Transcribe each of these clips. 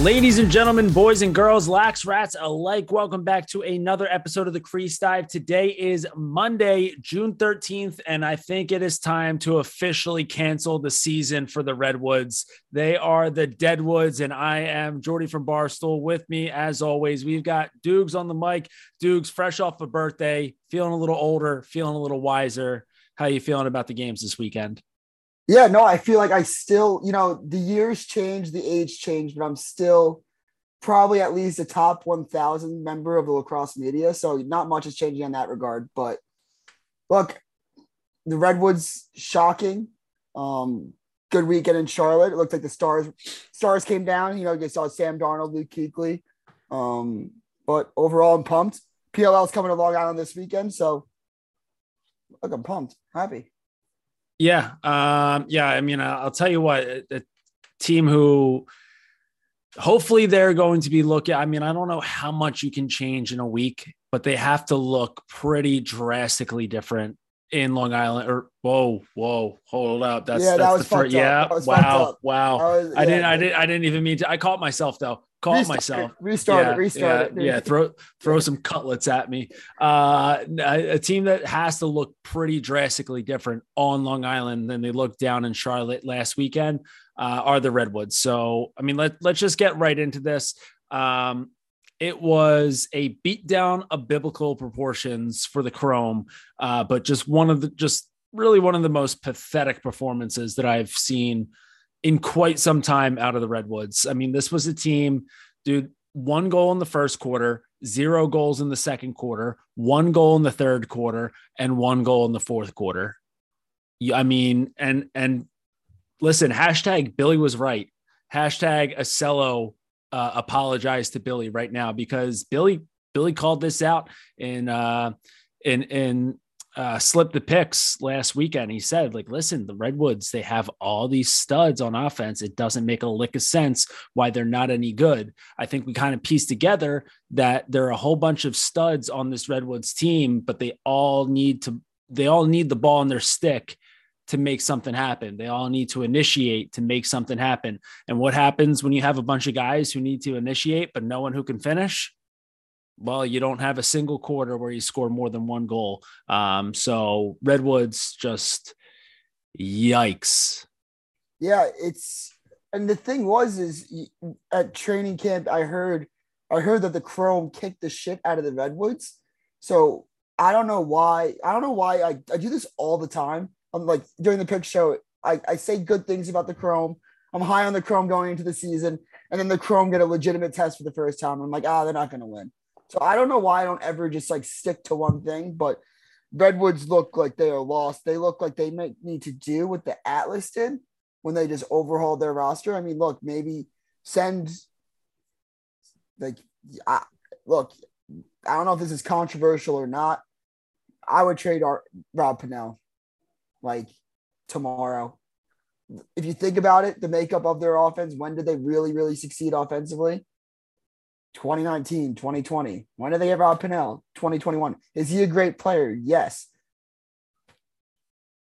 Ladies and gentlemen, boys and girls, lax rats alike, welcome back to another episode of the Crease Dive. Today is Monday, June 13th, and I think it is time to officially cancel the season for the Redwoods. They are the Deadwoods, and I am Jordie from Barstool. With me, as always, we've got Doogs on the mic. Doogs, fresh off a birthday, feeling a little older, feeling a little wiser. How are you feeling about the games this weekend? Yeah, no, I feel like I still, you know, the years change, the age changed, but I'm still probably at least a top 1000 member of the lacrosse media. So not much is changing in that regard. But look, the Redwoods shocking. Um, good weekend in Charlotte. It looked like the stars stars came down. You know, you saw Sam Darnold, Luke Kuechly. Um, but overall, I'm pumped. PLL's coming to Long Island this weekend, so look, I'm pumped, happy. Yeah, um, yeah. I mean, I'll tell you what, a, a team who hopefully they're going to be looking. I mean, I don't know how much you can change in a week, but they have to look pretty drastically different in Long Island. Or whoa, whoa, hold up. That's yeah, that's that was the first. Yeah, wow, wow. Was, I yeah, didn't, I didn't, I didn't even mean to. I caught myself though. Caught Restart myself. It, restart yeah, it. Restart yeah, it. Yeah, throw throw some cutlets at me. Uh, a, a team that has to look pretty drastically different on Long Island than they looked down in Charlotte last weekend uh, are the Redwoods. So, I mean, let let's just get right into this. Um, it was a beatdown of biblical proportions for the Chrome, uh, but just one of the just really one of the most pathetic performances that I've seen in quite some time out of the Redwoods. I mean, this was a team, dude, one goal in the first quarter, zero goals in the second quarter, one goal in the third quarter, and one goal in the fourth quarter. I mean, and and listen, hashtag Billy was right. Hashtag Acello uh, apologize to Billy right now because Billy Billy called this out in uh in in uh, slipped the picks last weekend. He said, like, listen, the Redwoods, they have all these studs on offense. It doesn't make a lick of sense why they're not any good. I think we kind of pieced together that there are a whole bunch of studs on this Redwoods team, but they all need to, they all need the ball in their stick to make something happen. They all need to initiate to make something happen. And what happens when you have a bunch of guys who need to initiate, but no one who can finish? Well, you don't have a single quarter where you score more than one goal. Um, so Redwoods just yikes. Yeah, it's and the thing was is at training camp I heard I heard that the Chrome kicked the shit out of the Redwoods. So I don't know why. I don't know why I, I do this all the time. I'm like during the pick show, I, I say good things about the Chrome. I'm high on the Chrome going into the season, and then the Chrome get a legitimate test for the first time. I'm like, ah, they're not gonna win. So I don't know why I don't ever just like stick to one thing, but Redwoods look like they are lost. They look like they might need to do what the Atlas did when they just overhauled their roster. I mean, look, maybe send like I, look. I don't know if this is controversial or not. I would trade our, Rob Pannell like tomorrow. If you think about it, the makeup of their offense, when did they really, really succeed offensively? 2019, 2020. When did they get Rob Pannell? 2021. Is he a great player? Yes.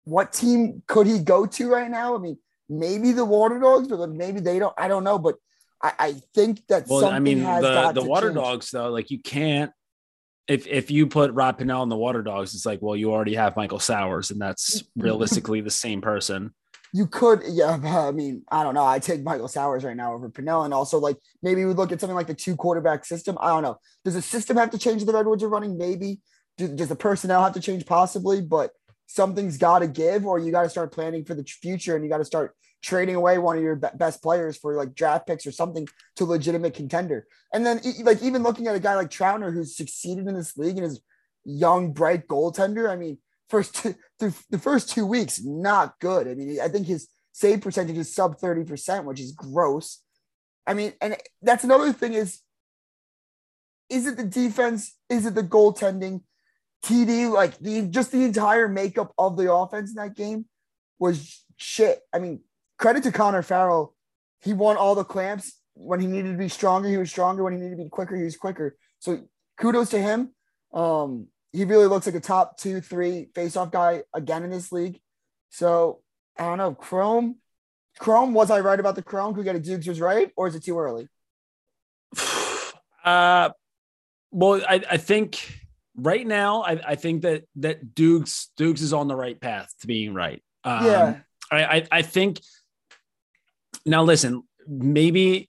What team could he go to right now? I mean, maybe the Water Dogs, but maybe they don't. I don't know. But I, I think that well, something I mean, the the Water change. Dogs though, like you can't. If if you put Rob Pannell in the Water Dogs, it's like, well, you already have Michael Sowers, and that's realistically the same person. You could, yeah. I mean, I don't know. I take Michael Sowers right now over Pannell, and also like maybe we look at something like the two quarterback system. I don't know. Does the system have to change? The Redwoods are running, maybe. Do- Does the personnel have to change? Possibly, but something's got to give, or you got to start planning for the future, and you got to start trading away one of your be- best players for like draft picks or something to legitimate contender. And then, like even looking at a guy like Troutner who's succeeded in this league and is young, bright goaltender. I mean, first two, through the first two weeks, not good. I mean, I think his save percentage is sub 30%, which is gross. I mean, and that's another thing is is it the defense? Is it the goaltending? TD, like the just the entire makeup of the offense in that game was shit. I mean, credit to Connor Farrell. He won all the clamps. When he needed to be stronger, he was stronger. When he needed to be quicker, he was quicker. So kudos to him. Um, he really looks like a top two, three face-off guy again in this league. So I don't know. Chrome, Chrome, was I right about the Chrome? Could we get a Doogs was right, or is it too early? Uh, well, I, I think right now, I, I think that that Doogs Doogs is on the right path to being right. Um, Yeah. I, I I think now listen, maybe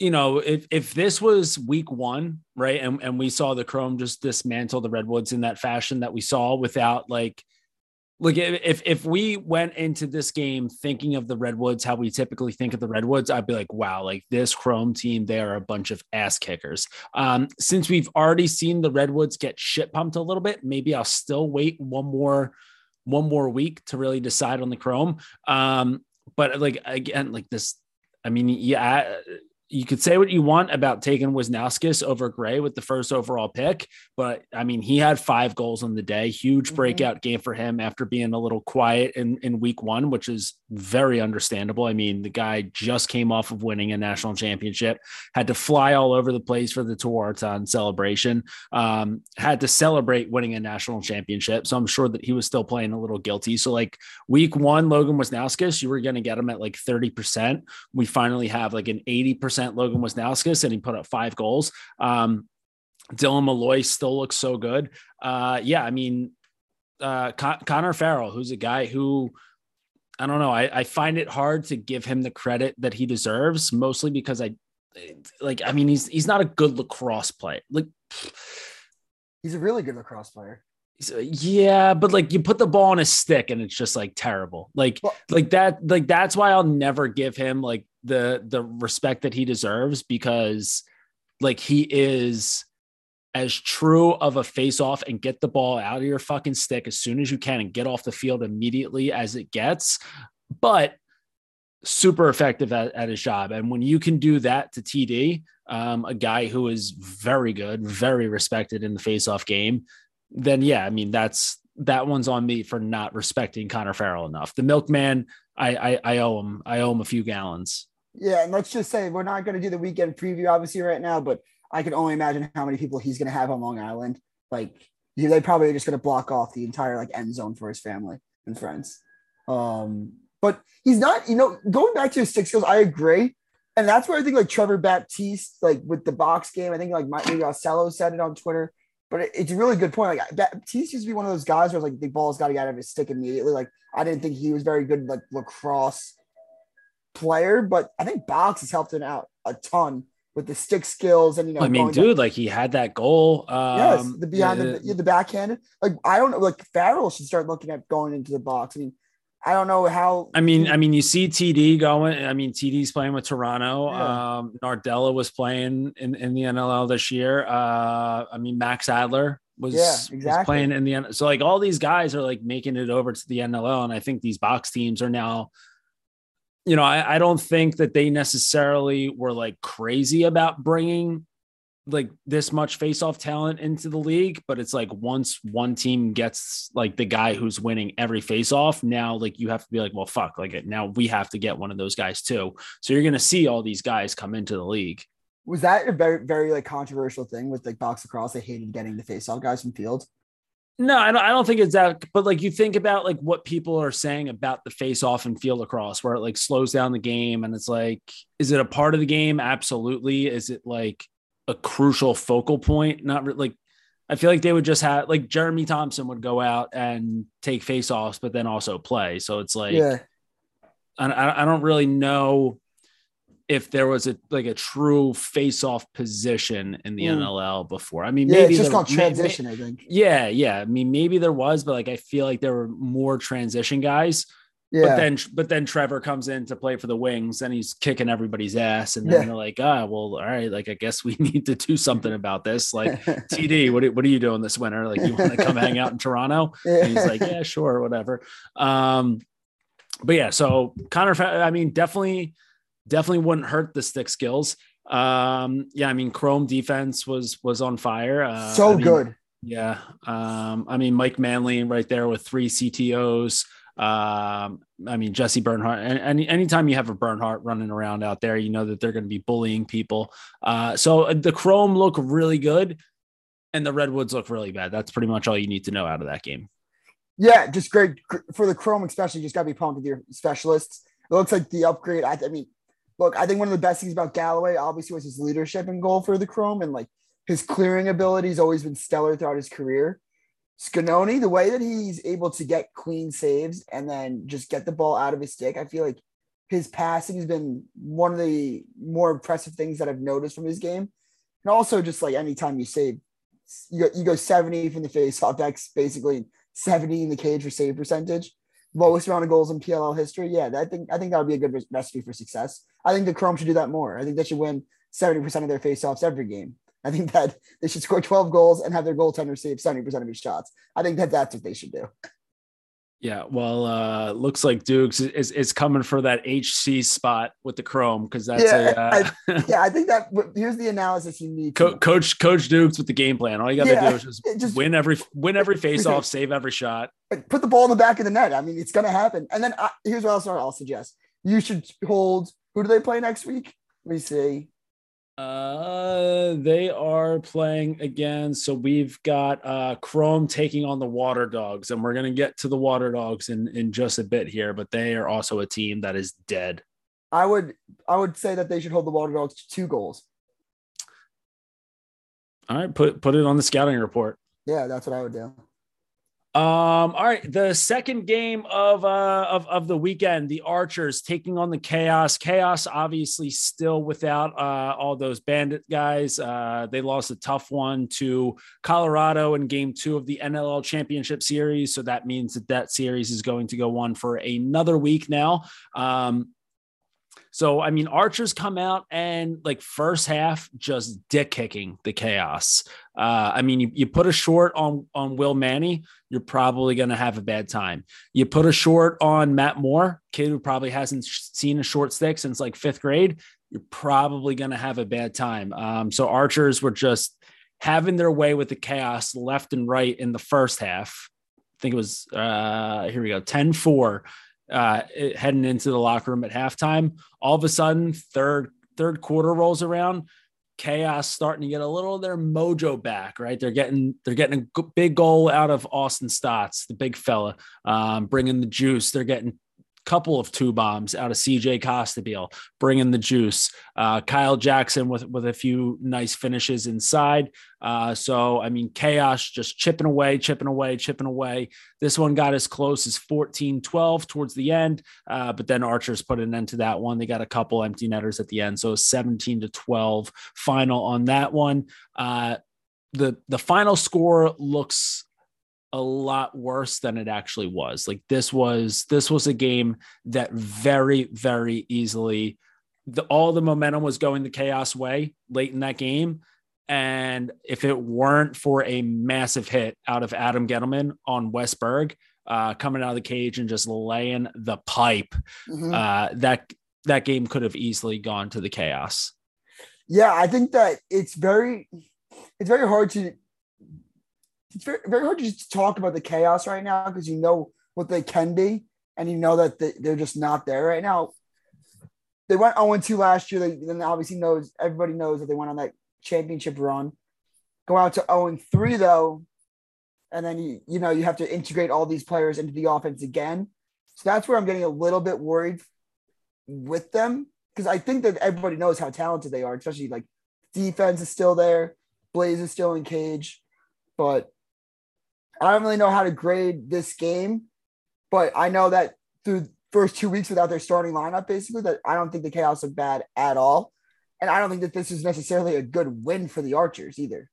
you know if if this was week one, right, and and we saw the Chrome just dismantle the Redwoods in that fashion that we saw without like. Look, if if we went into this game thinking of the Redwoods how we typically think of the Redwoods, I'd be like, wow, like this Chrome team, they are a bunch of ass kickers. Um, since we've already seen the Redwoods get shit pumped a little bit, maybe I'll still wait one more one more week to really decide on the Chrome. Um, but like again, like this, I mean, yeah, you could say what you want about taking Wisnauskas over Gray with the first overall pick, but I mean, he had five goals on the day, huge Mhm. breakout game for him after being a little quiet in, in week one, which is very understandable. I mean, the guy just came off of winning a national championship, had to fly all over the place for the Tewaaraton celebration, um, had to celebrate winning a national championship. So I'm sure that he was still playing a little guilty. So like week one, Logan Wisnauskas, you were going to get him at like 30%. We finally have like an 80% Logan Wisnauskas and he put up five goals. Um, Dylan Molloy still looks so good. Uh, yeah, I mean, uh, Con- Connor Farrell, who's a guy who I don't know, I, I find it hard to give him the credit that he deserves, mostly because I like, I mean, he's he's not a good lacrosse player. Like, He's a really good lacrosse player. yeah, but like you put the ball on his stick and it's just like terrible. Like, Well- like that, like that's why I'll never give him like the the respect that he deserves because like he is as true of a face off and get the ball out of your fucking stick as soon as you can and get off the field immediately as it gets, but super effective at, at his job. And when you can do that to TD, um, a guy who is very good, very respected in the face off game, then yeah, I mean, that's that one's on me for not respecting Connor Farrell enough. The milkman, I, I, I owe him, I owe him a few gallons. Yeah, and let's just say we're not going to do the weekend preview obviously right now, but I can only imagine how many people he's going to have on Long Island. Like they probably are just going to block off the entire like end zone for his family and friends. Um, but he's not, you know, going back to his stick skills, I agree. And that's where I think like Trevor Baptiste, like with the box game, I think like maybe Ocello said it on Twitter, but it, it's a really good point. Like Baptiste used to be one of those guys where like the ball's got to get out of his stick immediately. Like I didn't think he was very good like lacrosse player, but I think box has helped him out a ton with the stick skills and you know. I mean, dude, like he had that goal. Um, Yes, the behind the, the backhand. Like I don't know, like Farrell should start looking at going into the box. I mean, I don't know how. I mean, I mean, you see TD going. I mean, TD's playing with Toronto. Yeah. Um, Nardella was playing in, in the NLL this year. Uh, I mean, Max Adler was, Yeah, was playing in the so like all these guys are like making it over to the NLL, and I think these box teams are now. You know, I, I don't think that they necessarily were like crazy about bringing like this much face-off talent into the league, but it's like once one team gets like the guy who's winning every face-off, now like you have to be like, well, fuck, like now we have to get one of those guys too. So you're gonna see all these guys come into the league. was that a very very like controversial thing with like box across? They hated getting the face-off guys from field. No, I don't, I don't think it's that, but like you think about like what people are saying about the face-off and field across, where it like slows down the game, and it's like, is it a part of the game? Absolutely. Is it like a crucial focal point? Not re- like. I feel like they would just have like Jeremy Thompson would go out and take face-offs, but then also play. So it's like, yeah, I I don't really know if there was a like a true face-off position in the Mm. NLL before. I mean, yeah. maybe It's just there- called may- may- transition. I think. yeah, yeah. I mean, maybe there was, but like I feel like there were more transition guys. Yeah, But then, but then Trevor comes in to play for the Wings, and he's kicking everybody's ass, and then Yeah. they're like, ah, well, all right, like I guess we need to do something about this. Like TD, what are- what are you doing this winter? Like you want to come hang out in Toronto? And he's like, yeah, sure, whatever. Um, but yeah, so Connor, I mean, definitely, definitely wouldn't hurt the stick skills. Um, yeah, I mean, Chrome defense was was on fire. Uh, so I mean, good. yeah. Um, I mean, Mike Manley right there with three CTOs. Um, I mean, Jesse Bernhardt. And any anytime you have a Bernhardt running around out there, you know that they're going to be bullying people. Uh, so uh, the Chrome look really good, and the Redwoods look really bad. That's pretty much all you need to know out of that game. Yeah, just great for the Chrome, especially. Just got to be pumped with your specialists. It looks like the upgrade. I, I mean, look, I think one of the best things about Galloway obviously was his leadership and goal for the Chrome and like his clearing ability has always been stellar throughout his career. Sconone, the way that he's able to get clean saves and then just get the ball out of his stick, I feel like his passing has been one of the more impressive things that I've noticed from his game. And also, just like anytime you save, you go, you go 70 from the face off, that's basically 70 in the cage for save percentage. Lowest amount of goals in PLL history. Yeah, I think I think that would be a good recipe for success. I think the Chrome should do that more. I think they should win 70% of their faceoffs every game. I think that they should score 12 goals and have their goaltender save 70% of his shots. I think that that's what they should do. Yeah, well, uh, looks like Doogs is, is coming for that HC spot with the Chrome because that's yeah, a, uh, I, yeah. I think that here's the analysis you need. Co- coach Coach Doogs with the game plan. All you got to yeah, do is just, just, win every win every face off, save every shot, put the ball in the back of the net. I mean, it's going to happen. And then uh, here's what else I'll suggest: you should hold. Who do they play next week? Let me see. Uh, they are playing again. So we've got uh, Chrome taking on the Water Dogs, and we're gonna get to the Water Dogs in in just a bit here. But they are also a team that is dead. I would I would say that they should hold the Water Dogs to two goals. All right, put put it on the scouting report. Yeah, that's what I would do. Um, all right, the second game of uh of, of the weekend, the Archers taking on the Chaos. Chaos obviously still without uh all those bandit guys. Uh they lost a tough one to Colorado in game two of the NLL championship series. So that means that that series is going to go on for another week now. Um so, I mean, Archers come out and like first half just dick kicking the chaos. Uh, I mean, you, you put a short on on Will Manny, you're probably going to have a bad time. You put a short on Matt Moore, kid who probably hasn't seen a short stick since like fifth grade, you're probably going to have a bad time. Um, so Archers were just having their way with the chaos left and right in the first half. I think it was uh, here we go 10 4 uh, heading into the locker room at halftime. All of a sudden, third third quarter rolls around. Chaos starting to get a little of their mojo back, right? They're getting they're getting a big goal out of Austin Staats, the big fella, um, bringing the juice. They're getting couple of two bombs out of CJ Costabile, bringing the juice. Uh, Kyle Jackson with with a few nice finishes inside. Uh, so I mean, chaos just chipping away, chipping away, chipping away. This one got as close as 14-12 towards the end, uh, but then Archers put an end to that one. They got a couple empty netters at the end, so 17 to 12 final on that one. Uh, the the final score looks a lot worse than it actually was. Like this was this was a game that very very easily the all the momentum was going the chaos way late in that game and if it weren't for a massive hit out of Adam Ghitelman on Wes Berg uh, coming out of the cage and just laying the pipe mm-hmm. uh, that that game could have easily gone to the chaos. Yeah, I think that it's very it's very hard to it's very, very hard to just talk about the chaos right now because you know what they can be and you know that they, they're just not there right now. They went 0 2 last year. They then obviously knows everybody knows that they went on that championship run. Go out to 0 3 though, and then you you know you have to integrate all these players into the offense again. So that's where I'm getting a little bit worried with them because I think that everybody knows how talented they are, especially like defense is still there, Blaze is still in cage, but I don't really know how to grade this game, but I know that through first two weeks without their starting lineup, basically, that I don't think the Chaos are bad at all. And I don't think that this is necessarily a good win for the Archers either.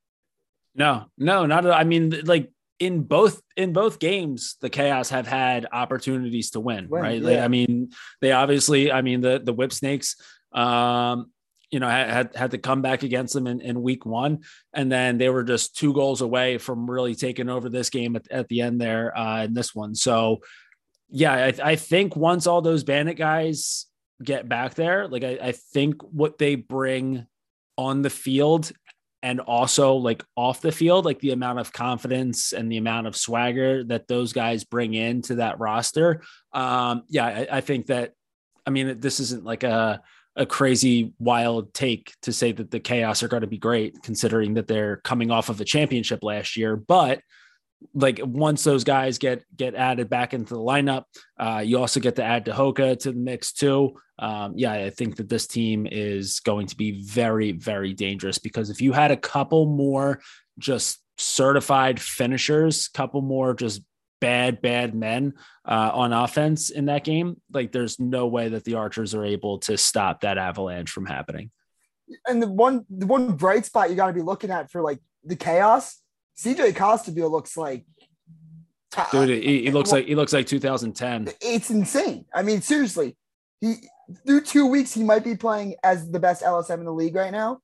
No, no, not. At all. I mean, like in both in both games, the Chaos have had opportunities to win, win right? Yeah. Like, I mean, they obviously, I mean, the the Whip Snakes, um, you know, had had to come back against them in, in week one. And then they were just two goals away from really taking over this game at, at the end there uh, in this one. So, yeah, I, I, think once all those bandit guys get back there, like I, I think what they bring on the field and also like off the field, like the amount of confidence and the amount of swagger that those guys bring into that roster. Um, yeah, I, I think that, I mean, this isn't like a, a crazy wild take to say that the chaos are going to be great considering that they're coming off of a championship last year but like once those guys get get added back into the lineup, uh, you also get to add Tehoka to the mix too. Um, yeah, I think that this team is going to be very, very dangerous because if you had a couple more just certified finishers, couple more just bad, bad men uh, on offense in that game, like there's no way that the Archers are able to stop that avalanche from happening. And the one, the one bright spot you got to be looking at for like the chaos, CJ Costabile looks like. Dude, he, he looks like he looks like 2010. It's insane. I mean, seriously, he through two weeks he might be playing as the best LSM in the league right now.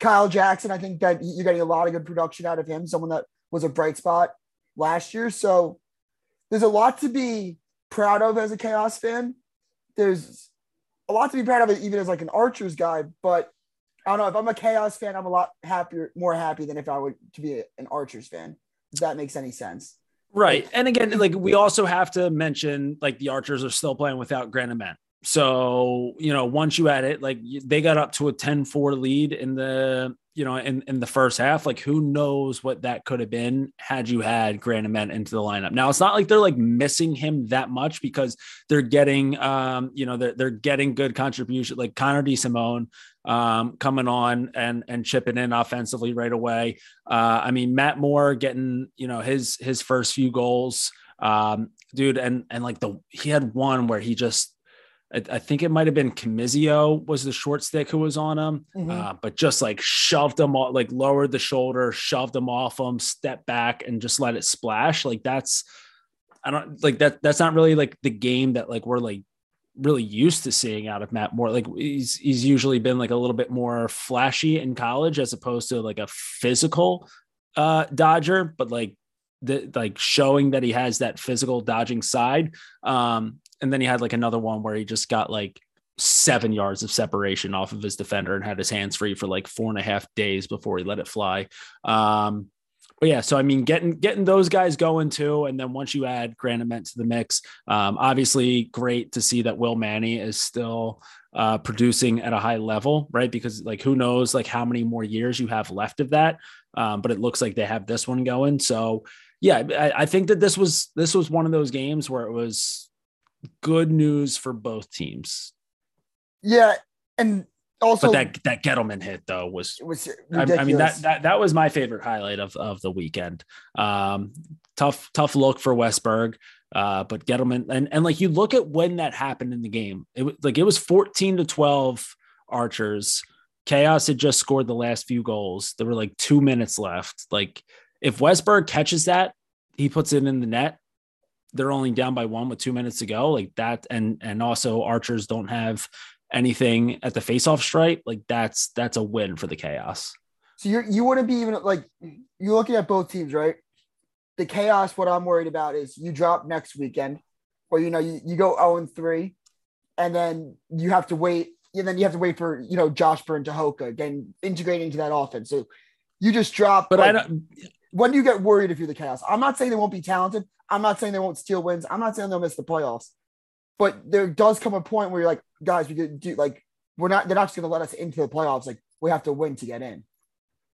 Kyle Jackson, I think that you're getting a lot of good production out of him. Someone that was a bright spot last year. So there's a lot to be proud of as a chaos fan. There's a lot to be proud of even as like an Archers guy, but I don't know if I'm a chaos fan, I'm a lot happier, more happy than if I were to be an Archers fan. If that makes any sense. Right. And again, like we also have to mention like the Archers are still playing without Grant Ament. So, you know, once you add it, like they got up to a 10 4 lead in the you know, in, in the first half, like who knows what that could have been had you had Grant Ament into the lineup. Now it's not like they're like missing him that much because they're getting, um, you know, they're, they're getting good contribution like Connor DeSimone um, coming on and and chipping in offensively right away. Uh, I mean, Matt Moore getting, you know, his his first few goals, um, dude, and and like the he had one where he just I, I think it might have been Camizio was the short stick who was on him, mm-hmm. uh, but just like shoved him off, like lowered the shoulder, shoved him off him, step back, and just let it splash. Like that's, I don't like that. That's not really like the game that like we're like really used to seeing out of Matt Moore. Like he's he's usually been like a little bit more flashy in college as opposed to like a physical uh dodger, but like the like showing that he has that physical dodging side. Um, and then he had like another one where he just got like seven yards of separation off of his defender and had his hands free for like four and a half days before he let it fly. Um, but yeah, so I mean, getting getting those guys going too, and then once you add Grant Ament to the mix, um, obviously great to see that Will Manny is still uh, producing at a high level, right? Because like who knows like how many more years you have left of that, um, but it looks like they have this one going. So yeah, I, I think that this was this was one of those games where it was good news for both teams. Yeah, and also but that that Ghitelman hit though was was I, I, mean that that that was my favorite highlight of of the weekend. Um, tough tough look for Wes Berg. Uh, but Ghitelman and and like you look at when that happened in the game, it was like it was 14 to 12 Archers. Chaos had just scored the last few goals. There were like two minutes left. Like if Wes Berg catches that, he puts it in the net they're only down by one with two minutes to go, like that, and and also archers don't have anything at the faceoff stripe, like that's that's a win for the chaos. So you you wouldn't be even like you're looking at both teams, right? The chaos. What I'm worried about is you drop next weekend, or you know you, you go 0 and three, and then you have to wait, and then you have to wait for you know Josh Byrne to Hoka again integrating into that offense. So you just drop. But like, I don't. When do you get worried if you're the chaos? I'm not saying they won't be talented. I'm not saying they won't steal wins. I'm not saying they'll miss the playoffs, but there does come a point where you're like, guys, we could do like we're not. They're not just going to let us into the playoffs. Like we have to win to get in.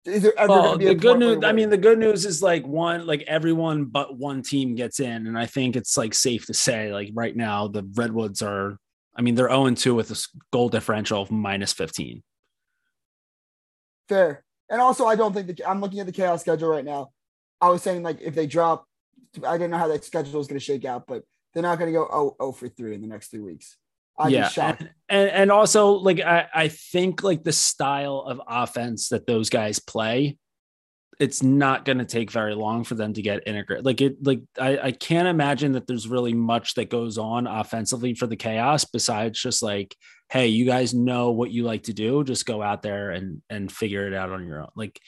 Is there ever well, the good news? I mean, the good news is like one, like everyone but one team gets in, and I think it's like safe to say, like right now, the Redwoods are. I mean, they're 0 2 with a goal differential of minus 15. Fair. And also, I don't think that I'm looking at the chaos schedule right now. I was saying like if they drop I didn't know how that schedule was going to shake out, but they're not going to go oh, oh for three in the next three weeks. I'd yeah, and, and, and also like I I think like the style of offense that those guys play, it's not going to take very long for them to get integrated. Like it like I I can't imagine that there's really much that goes on offensively for the chaos besides just like hey you guys know what you like to do just go out there and and figure it out on your own like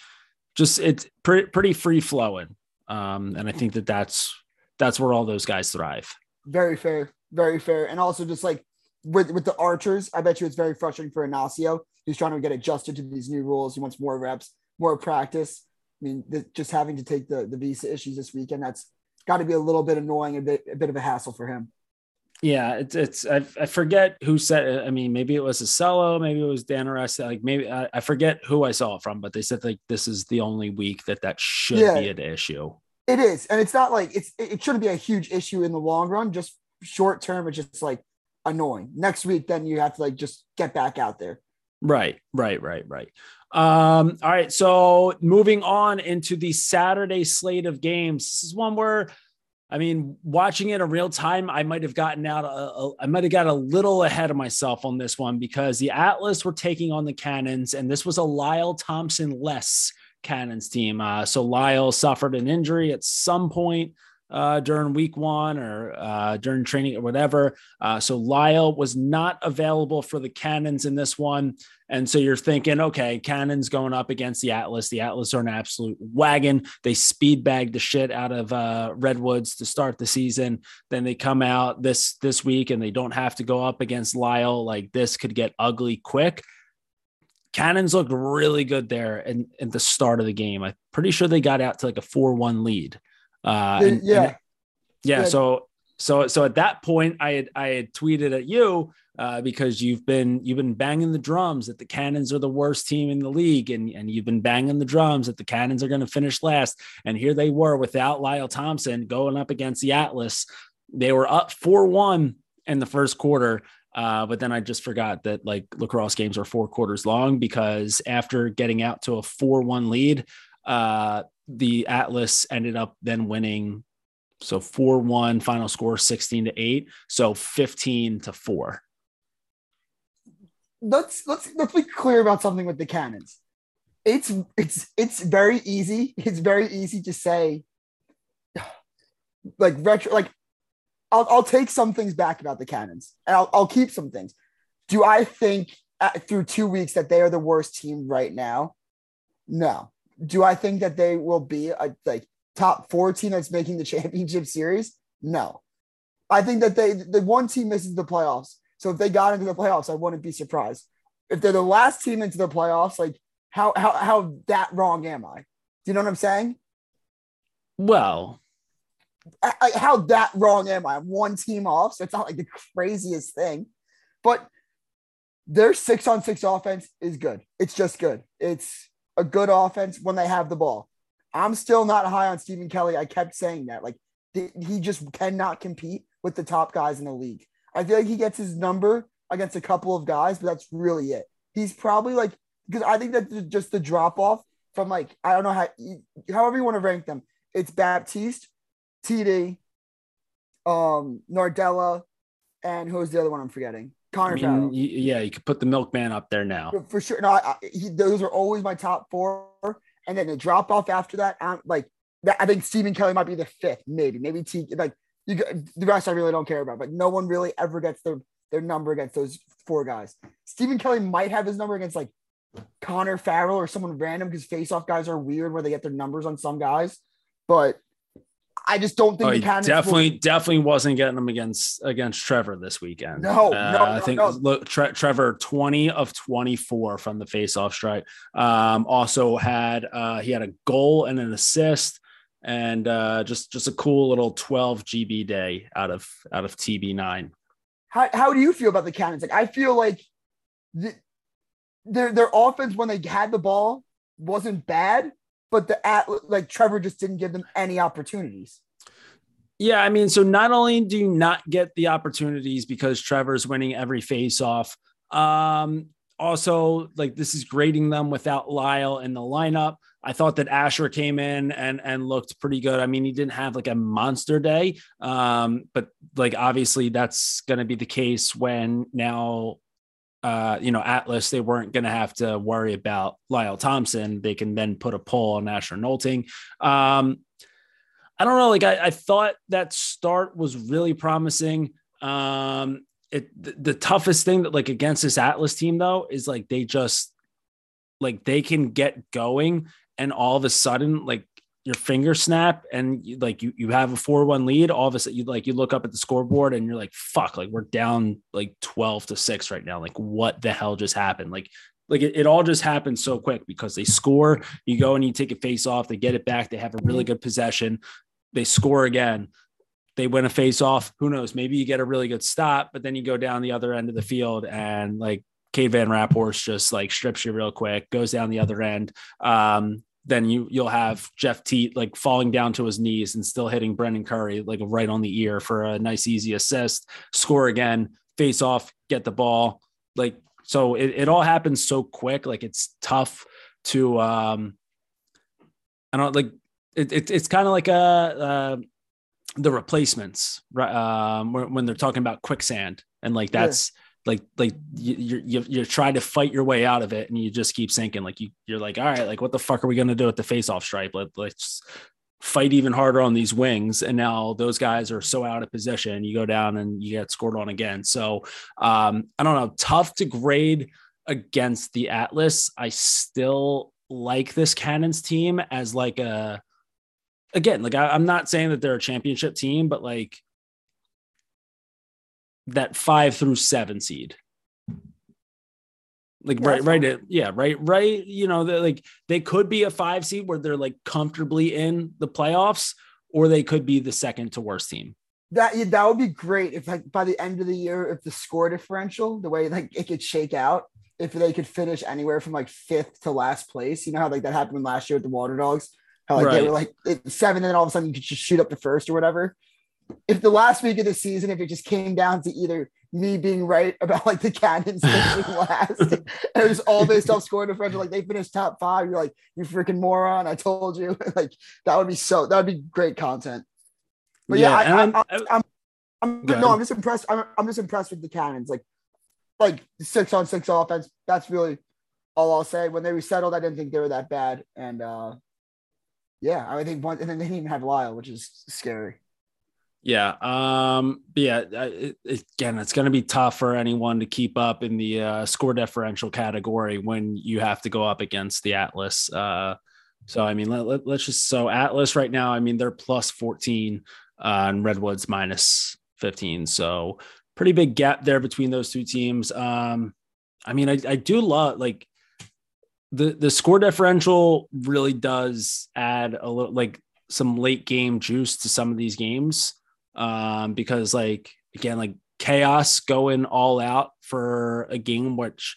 just it's pretty pretty free flowing um, and I think that that's that's where all those guys thrive. Very fair, very fair, and also just like with with the archers, I bet you it's very frustrating for Inacio. He's trying to get adjusted to these new rules. He wants more reps, more practice. I mean, the, just having to take the the visa issues this weekend, that's got to be a little bit annoying, a bit a bit of a hassle for him. Yeah, it's it's I, I forget who said it. I mean, maybe it was Acello, maybe it was Dan Arrest. Like maybe I, I, forget who I saw it from, but they said like this is the only week that that should yeah. be an issue. It is, and it's not like it's it shouldn't be a huge issue in the long run. Just short term, it's just like annoying. Next week, then you have to like just get back out there. Right, right, right, right. Um, all right. So moving on into the Saturday slate of games. This is one where I mean, watching it in real time, I might have gotten out. A, a, I might have got a little ahead of myself on this one because the Atlas were taking on the Cannons, and this was a Lyle Thompson less Cannons team. Uh, so Lyle suffered an injury at some point uh, during week one or uh, during training or whatever. Uh, so Lyle was not available for the Cannons in this one. And so you're thinking, okay, Cannons going up against the Atlas. The Atlas are an absolute wagon. They speed bagged the shit out of uh, Redwoods to start the season. Then they come out this this week and they don't have to go up against Lyle. Like this could get ugly quick. Cannons looked really good there in, in the start of the game. I'm pretty sure they got out to like a 4 1 lead. Uh, and, yeah. And, yeah. So, so, so at that point, I had, I had tweeted at you uh, because you've been, you've been banging the drums that the Cannons are the worst team in the league. And, and you've been banging the drums that the Cannons are going to finish last. And here they were without Lyle Thompson going up against the Atlas. They were up 4 1 in the first quarter. Uh, but then I just forgot that like lacrosse games are four quarters long because after getting out to a 4 1 lead, uh, the Atlas ended up then winning. So 4 1, final score 16 to 8. So 15 to 4. Let's let's let's be clear about something with the cannons. It's it's it's very easy. It's very easy to say like retro like I'll, I'll take some things back about the cannons and I'll, I'll keep some things. Do I think at, through two weeks that they are the worst team right now? No, do I think that they will be a like top four team that's making the championship series? No. I think that they the one team misses the playoffs. So if they got into the playoffs, I wouldn't be surprised. If they're the last team into the playoffs, like how how how that wrong am I? Do you know what I'm saying? Well, I, I, how that wrong am I? I'm one team off, so it's not like the craziest thing, but their six on six offense is good. It's just good. It's a good offense when they have the ball. I'm still not high on Stephen Kelly. I kept saying that. Like, he just cannot compete with the top guys in the league. I feel like he gets his number against a couple of guys, but that's really it. He's probably like, because I think that just the drop off from like, I don't know how, however you want to rank them, it's Baptiste, TD, um, Nardella, and who's the other one I'm forgetting? Connor I mean, Yeah, you could put the milkman up there now for, for sure. No, I, I, he, those are always my top four, and then the drop off after that. I'm like, that, I think Stephen Kelly might be the fifth, maybe, maybe T. Like you, the rest I really don't care about, but no one really ever gets their their number against those four guys. Stephen Kelly might have his number against like Connor Farrell or someone random because face off guys are weird where they get their numbers on some guys, but I just don't think oh, the definitely will... definitely wasn't getting them against against Trevor this weekend. No, uh, no, I think no. look Tre- Trevor twenty of twenty four from the faceoff strike. Um, also had uh, he had a goal and an assist, and uh, just just a cool little twelve GB day out of out of TB nine. How how do you feel about the Cannons? Like I feel like the, their their offense when they had the ball wasn't bad, but the at like Trevor just didn't give them any opportunities. Yeah, I mean, so not only do you not get the opportunities because Trevor's winning every face off, um, also like this is grading them without Lyle in the lineup. I thought that Asher came in and and looked pretty good. I mean, he didn't have like a monster day, um, but like obviously that's going to be the case when now uh, you know, Atlas, they weren't going to have to worry about Lyle Thompson. They can then put a pull on Asher Nolting. Um, I don't know. Like I, I, thought that start was really promising. Um, it the, the toughest thing that like against this Atlas team though is like they just like they can get going and all of a sudden like your finger snap and you, like you you have a 4-1 lead all of a sudden you like you look up at the scoreboard and you're like fuck like we're down like 12 to 6 right now like what the hell just happened like like it, it all just happened so quick because they score you go and you take a face off they get it back they have a really good possession they score again they win a face off who knows maybe you get a really good stop but then you go down the other end of the field and like Cade Van Raaphorst just like strips you real quick, goes down the other end. Um, then you you'll have Jeff Teat like falling down to his knees and still hitting Brendan Curry like right on the ear for a nice easy assist, score again, face off, get the ball. Like so it, it all happens so quick. Like it's tough to um I don't like it, it it's kind of like a uh the replacements right um when, when they're talking about quicksand and like that's yeah like like you you you're trying to fight your way out of it and you just keep sinking. Like you you're like all right like what the fuck are we going to do with the face off stripe? Let, let's fight even harder on these wings. And now those guys are so out of position. You go down and you get scored on again. So um i don't know. Tough to grade against the atlas. I still like this cannons team as like a again like I, i'm not saying that they're a championship team but like that five through seven seed. Like yeah, right, right, at, yeah, right, right. You know, like they could be a five seed where they're like comfortably in the playoffs, or they could be the second to worst team. That yeah, that would be great if like by the end of the year, if the score differential, the way like it could shake out, if they could finish anywhere from like fifth to last place. You know how like that happened last year with the Water Dogs, how like right. they were like seven, and then all of a sudden you could just shoot up to first or whatever if the last week of the season, if it just came down to either me being right about like the Cannons finishing last, and it was all based off score differential. Like they finished top five, you're like, you freaking moron! I told you. like that would be so. That would be great content. But yeah, yeah I, am I'm, I'm, I'm no, I'm just impressed. I'm, I'm just impressed with the Cannons. Like, like six on six offense. That's really all I'll say. When they resettled, I didn't think they were that bad, and uh yeah, I think one, and then they didn't even have Lyle, which is scary. Yeah. Um, yeah. It, again, it's going to be tough for anyone to keep up in the uh, score differential category when you have to go up against the Atlas. Uh, so, I mean, let, us let, just so Atlas right now, I mean, they're plus 14 uh, and Redwoods minus 15. So, pretty big gap there between those two teams. Um, I mean, I, I do love like the the score differential really does add a little like some late game juice to some of these games um, because like again, like chaos going all out for a game which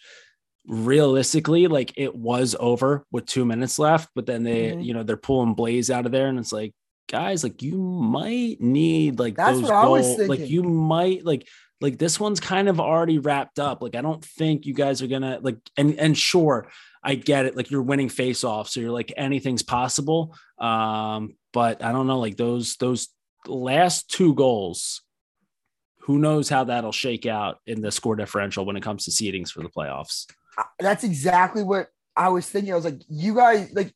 realistically like it was over with two minutes left but then they mm-hmm. you know they're pulling blaze out of there and it's like guys like you might need like That's those goals like you might like like this one's kind of already wrapped up like i don't think you guys are gonna like and and sure i get it like you're winning face off so you're like anything's possible um but i don't know like those those last two goals, who knows how that'll shake out in the score differential when it comes to seedings for the playoffs. That's exactly what I was thinking. I was like, you guys, like,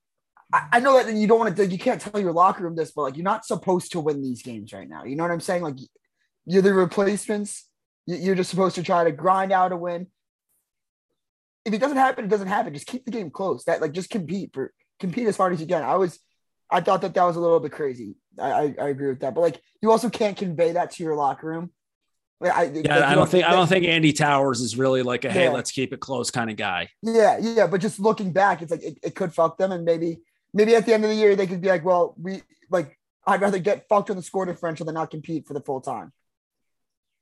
I know that you don't want to, you can't tell your locker room this, but like, you're not supposed to win these games right now. You know what I'm saying? Like, you're the replacements. You're just supposed to try to grind out a win. If it doesn't happen, it doesn't happen. Just keep the game close. That like just compete for compete as hard as you can. I was I thought that that was a little bit crazy. I, I, I agree with that, but like you also can't convey that to your locker room. Like, I, yeah, like, I don't think I don't think Andy Towers is really like a hey, let's keep it close kind of guy. Yeah, yeah, but just looking back, it's like it, it could fuck them, and maybe maybe at the end of the year they could be like, well, we like I'd rather get fucked on the score differential than not compete for the full time.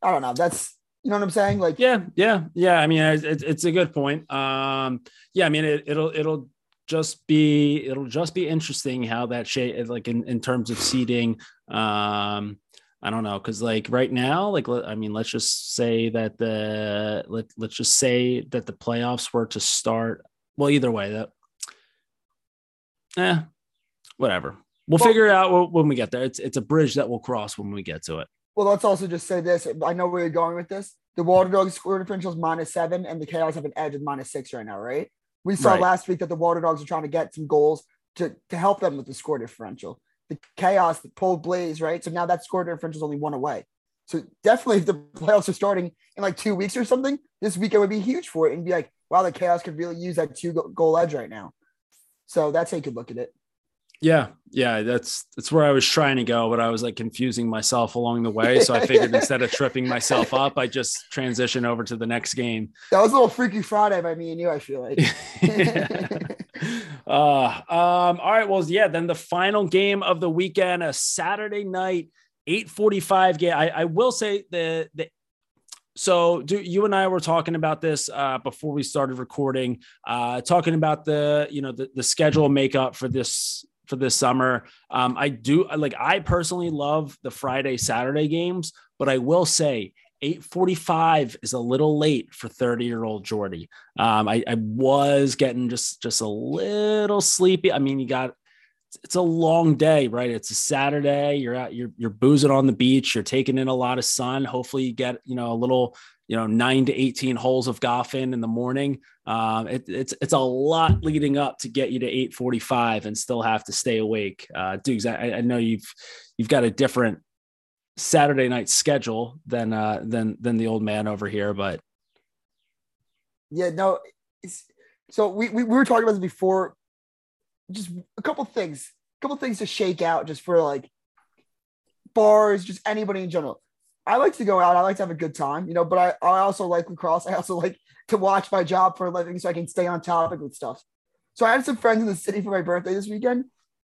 I don't know. That's you know what I'm saying? Like, yeah, yeah, yeah. I mean, it's, it's a good point. Um, yeah, I mean, it, it'll it'll just be it'll just be interesting how that shape like in, in terms of seeding um i don't know because like right now like i mean let's just say that the let, let's just say that the playoffs were to start well either way that yeah whatever. We'll, well figure it out when we get there. It's it's a bridge that we'll cross when we get to it. Well let's also just say this. I know where you're going with this. The water dogs score differential is minus seven and the chaos have an edge of minus six right now right we saw right. last week that the Water Dogs are trying to get some goals to, to help them with the score differential. The chaos that pulled Blaze, right? So now that score differential is only one away. So definitely, if the playoffs are starting in like two weeks or something, this weekend would be huge for it and be like, wow, the chaos could really use that two goal edge right now. So that's how you could look at it. Yeah, yeah, that's that's where I was trying to go, but I was like confusing myself along the way. So I figured instead of tripping myself up, I just transition over to the next game. That was a little freaky Friday by me and you. I feel like. uh, um. All right. Well, yeah. Then the final game of the weekend, a Saturday night, eight forty-five game. I, I will say the the so do, you and I were talking about this uh, before we started recording, uh, talking about the you know the, the schedule makeup for this for this summer. Um, I do like I personally love the Friday Saturday games, but I will say 845 is a little late for 30 year old Jordie. Um, I, I, was getting just just a little sleepy. I mean, you got it's a long day, right? It's a Saturday. You're out, you're you're boozing on the beach. You're taking in a lot of sun. Hopefully, you get you know a little you know nine to 18 holes of golf in in the morning. Um, it, it's it's a lot leading up to get you to 8:45 and still have to stay awake. Uh, dudes, I, I know you've you've got a different Saturday night schedule than uh, than than the old man over here, but yeah, no. so we, we we were talking about this before just a couple things, a couple things to shake out just for like bars, just anybody in general. I like to go out. I like to have a good time, you know, but I, I also like lacrosse. I also like to watch my job for a living so I can stay on topic with stuff. So I had some friends in the city for my birthday this weekend.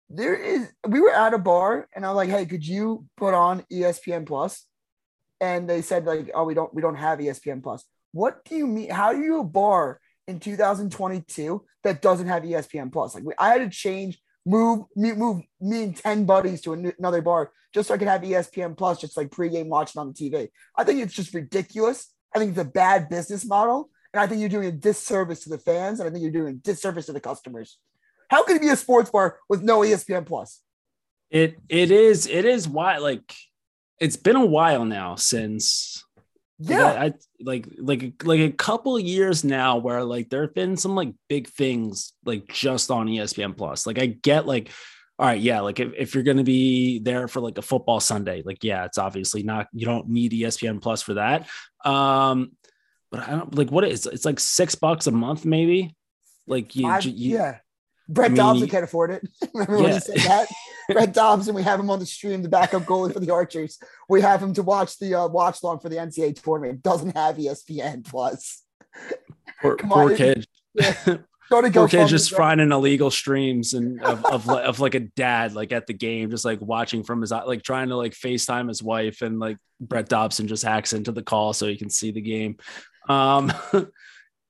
There is, we were at a bar and I'm like, hey, could you put on ESPN Plus? And they said like, oh, we don't, we don't have ESPN Plus. What do you mean? How do you a bar in 2022 that doesn't have ESPN Plus. Like I had to change, move me, move me and 10 buddies to another bar just so I could have ESPN Plus, just like pregame watching on the TV. I think it's just ridiculous. I think it's a bad business model. And I think you're doing a disservice to the fans. And I think you're doing a disservice to the customers. How can it be a sports bar with no ESPN Plus? It it is it is why like it's been a while now since yeah, I, I, like like like a couple years now where like there have been some like big things like just on ESPN Plus. Like I get like all right, yeah, like if, if you're gonna be there for like a football Sunday, like yeah, it's obviously not you don't need ESPN Plus for that. Um, but I don't like what is it's like six bucks a month, maybe. Like you, Five, you yeah. Brett I mean, Dobson can't afford it. Remember yeah. when he said that? Brett Dobson, we have him on the stream, the backup goalie for the Archers. We have him to watch the uh, watch long for the NCAA tournament. Doesn't have ESPN Plus. Poor, poor kid. Yeah. Go to poor kid just finding illegal streams and of, of, of like a dad like at the game, just like watching from his like trying to like FaceTime his wife and like Brett Dobson just hacks into the call so he can see the game. Um,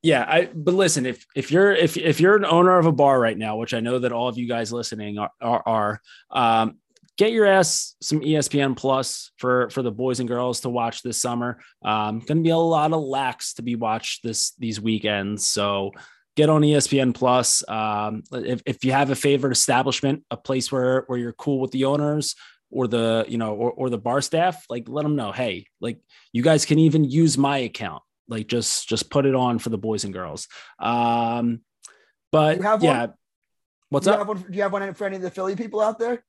yeah i but listen if if you're if if you're an owner of a bar right now which i know that all of you guys listening are are, are um, get your ass some espn plus for for the boys and girls to watch this summer. Um gonna be a lot of lax to be watched this these weekends. So get on espn plus. Um if, if you have a favorite establishment a place where where you're cool with the owners or the you know or, or the bar staff like let them know hey like you guys can even use my account like just just put it on for the boys and girls. Um, but yeah, one? what's do up? One, do you have one for any of the Philly people out there?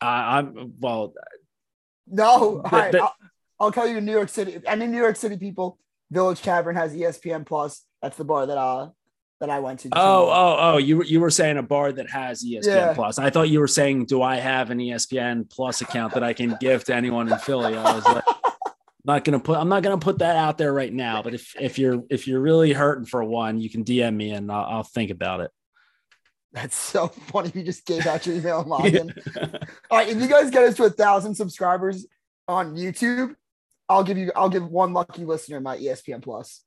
Uh, I'm well. No, the, right, I'll, I'll tell you, New York City. Any New York City people, Village Tavern has ESPN Plus. That's the bar that uh that I went to. Oh, oh, oh! You you were saying a bar that has ESPN yeah. Plus. I thought you were saying, do I have an ESPN Plus account that I can give to anyone in Philly? I was like, not gonna put I'm not gonna put that out there right now. But if if you're if you're really hurting for one, you can DM me and I'll, I'll think about it. That's so funny. You just gave out your email login. All right, if you guys get us to a thousand subscribers on YouTube, I'll give you I'll give one lucky listener my ESPN Plus.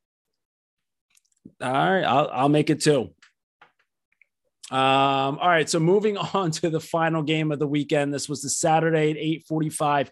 All right, I'll I'll make it two. Um, all right, so moving on to the final game of the weekend. This was the Saturday at 845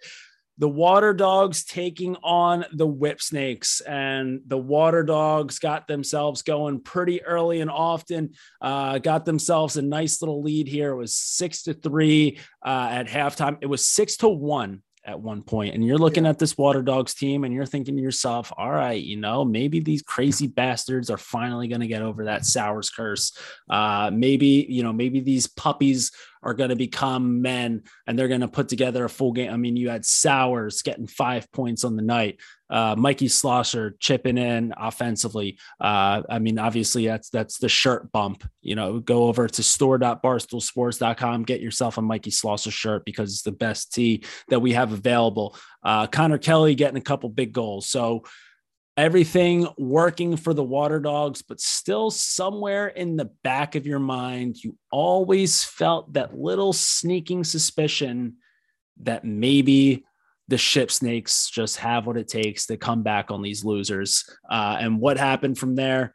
the water dogs taking on the whip snakes and the water dogs got themselves going pretty early and often uh, got themselves a nice little lead here. It was six to three uh, at halftime. It was six to one at one point and you're looking yeah. at this water dogs team and you're thinking to yourself all right you know maybe these crazy bastards are finally going to get over that Sowers curse uh, maybe you know maybe these puppies are going to become men and they're going to put together a full game. I mean, you had Sowers getting five points on the night, uh, Mikey Slosser chipping in offensively. Uh, I mean, obviously that's that's the shirt bump. You know, go over to store.barstoolsports.com, get yourself a Mikey Slosser shirt because it's the best tee that we have available. Uh, Connor Kelly getting a couple big goals. So everything working for the water dogs, but still somewhere in the back of your mind, you always felt that little sneaking suspicion that maybe the whip snakes just have what it takes to come back on these losers. Uh, and what happened from there?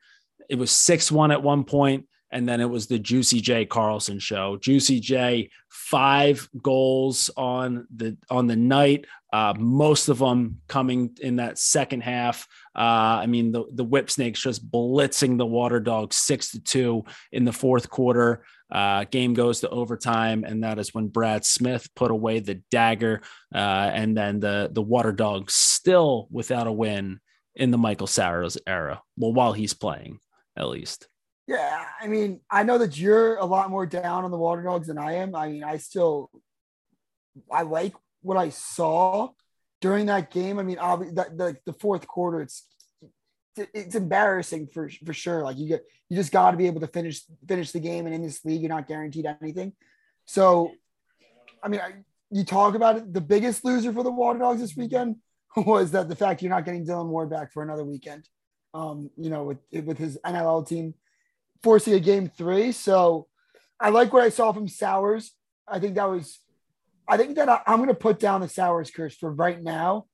It was 6 1 at one point, and then it was the Juicy J Carlson show. Juicy J, five goals on the on the night, uh, most of them coming in that second half. Uh, I mean, the the Whip Snakes just blitzing the Water Dogs six to two in the fourth quarter. Uh, game goes to overtime, and that is when Brad Smith put away the dagger, uh, and then the the Water Dogs still without a win in the Michael Sowers era. Well, while he's playing, at least. Yeah, I mean, I know that you're a lot more down on the Water Dogs than I am. I mean, I still, I like what I saw during that game. I mean, obviously, the, the, the fourth quarter, it's it's embarrassing for for sure. Like you get, you just got to be able to finish finish the game, and in this league, you're not guaranteed anything. So, I mean, I, you talk about it. The biggest loser for the Water Dogs this weekend was that the fact you're not getting Dillon Ward back for another weekend. Um, you know, with with his NLL team forcing a game three. So I like what I saw from Sowers. I think that was, I think that I, am going to put down the Sowers curse for right now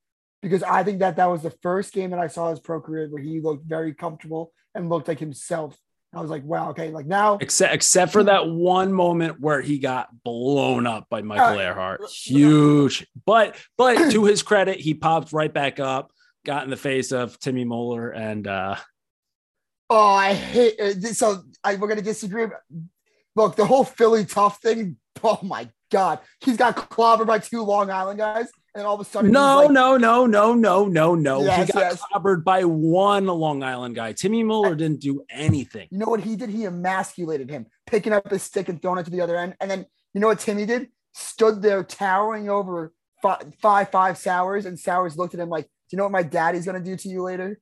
because I think that that was the first game that I saw his pro career where he looked very comfortable and looked like himself. I was like, wow, okay, like now. Except except for that one moment where he got blown up by Michael uh, Ehrhardt, huge. But but to his credit, he popped right back up, got in the face of Timmy Muller, and uh, Oh, I hate it. Uh, so I, we're gonna disagree. Look, the whole Philly tough thing. Oh my god, he's got clobbered by two Long Island guys, and all of a sudden, no, like, no, no, no, no, no, no. Yes, he got yes. clobbered by one Long Island guy. Timmy Muller didn't do anything. You know what he did? He emasculated him, picking up his stick and throwing it to the other end. And then you know what Timmy did? Stood there towering over five, five, five Sowers, and Sowers looked at him like, "Do you know what my daddy's gonna do to you later?"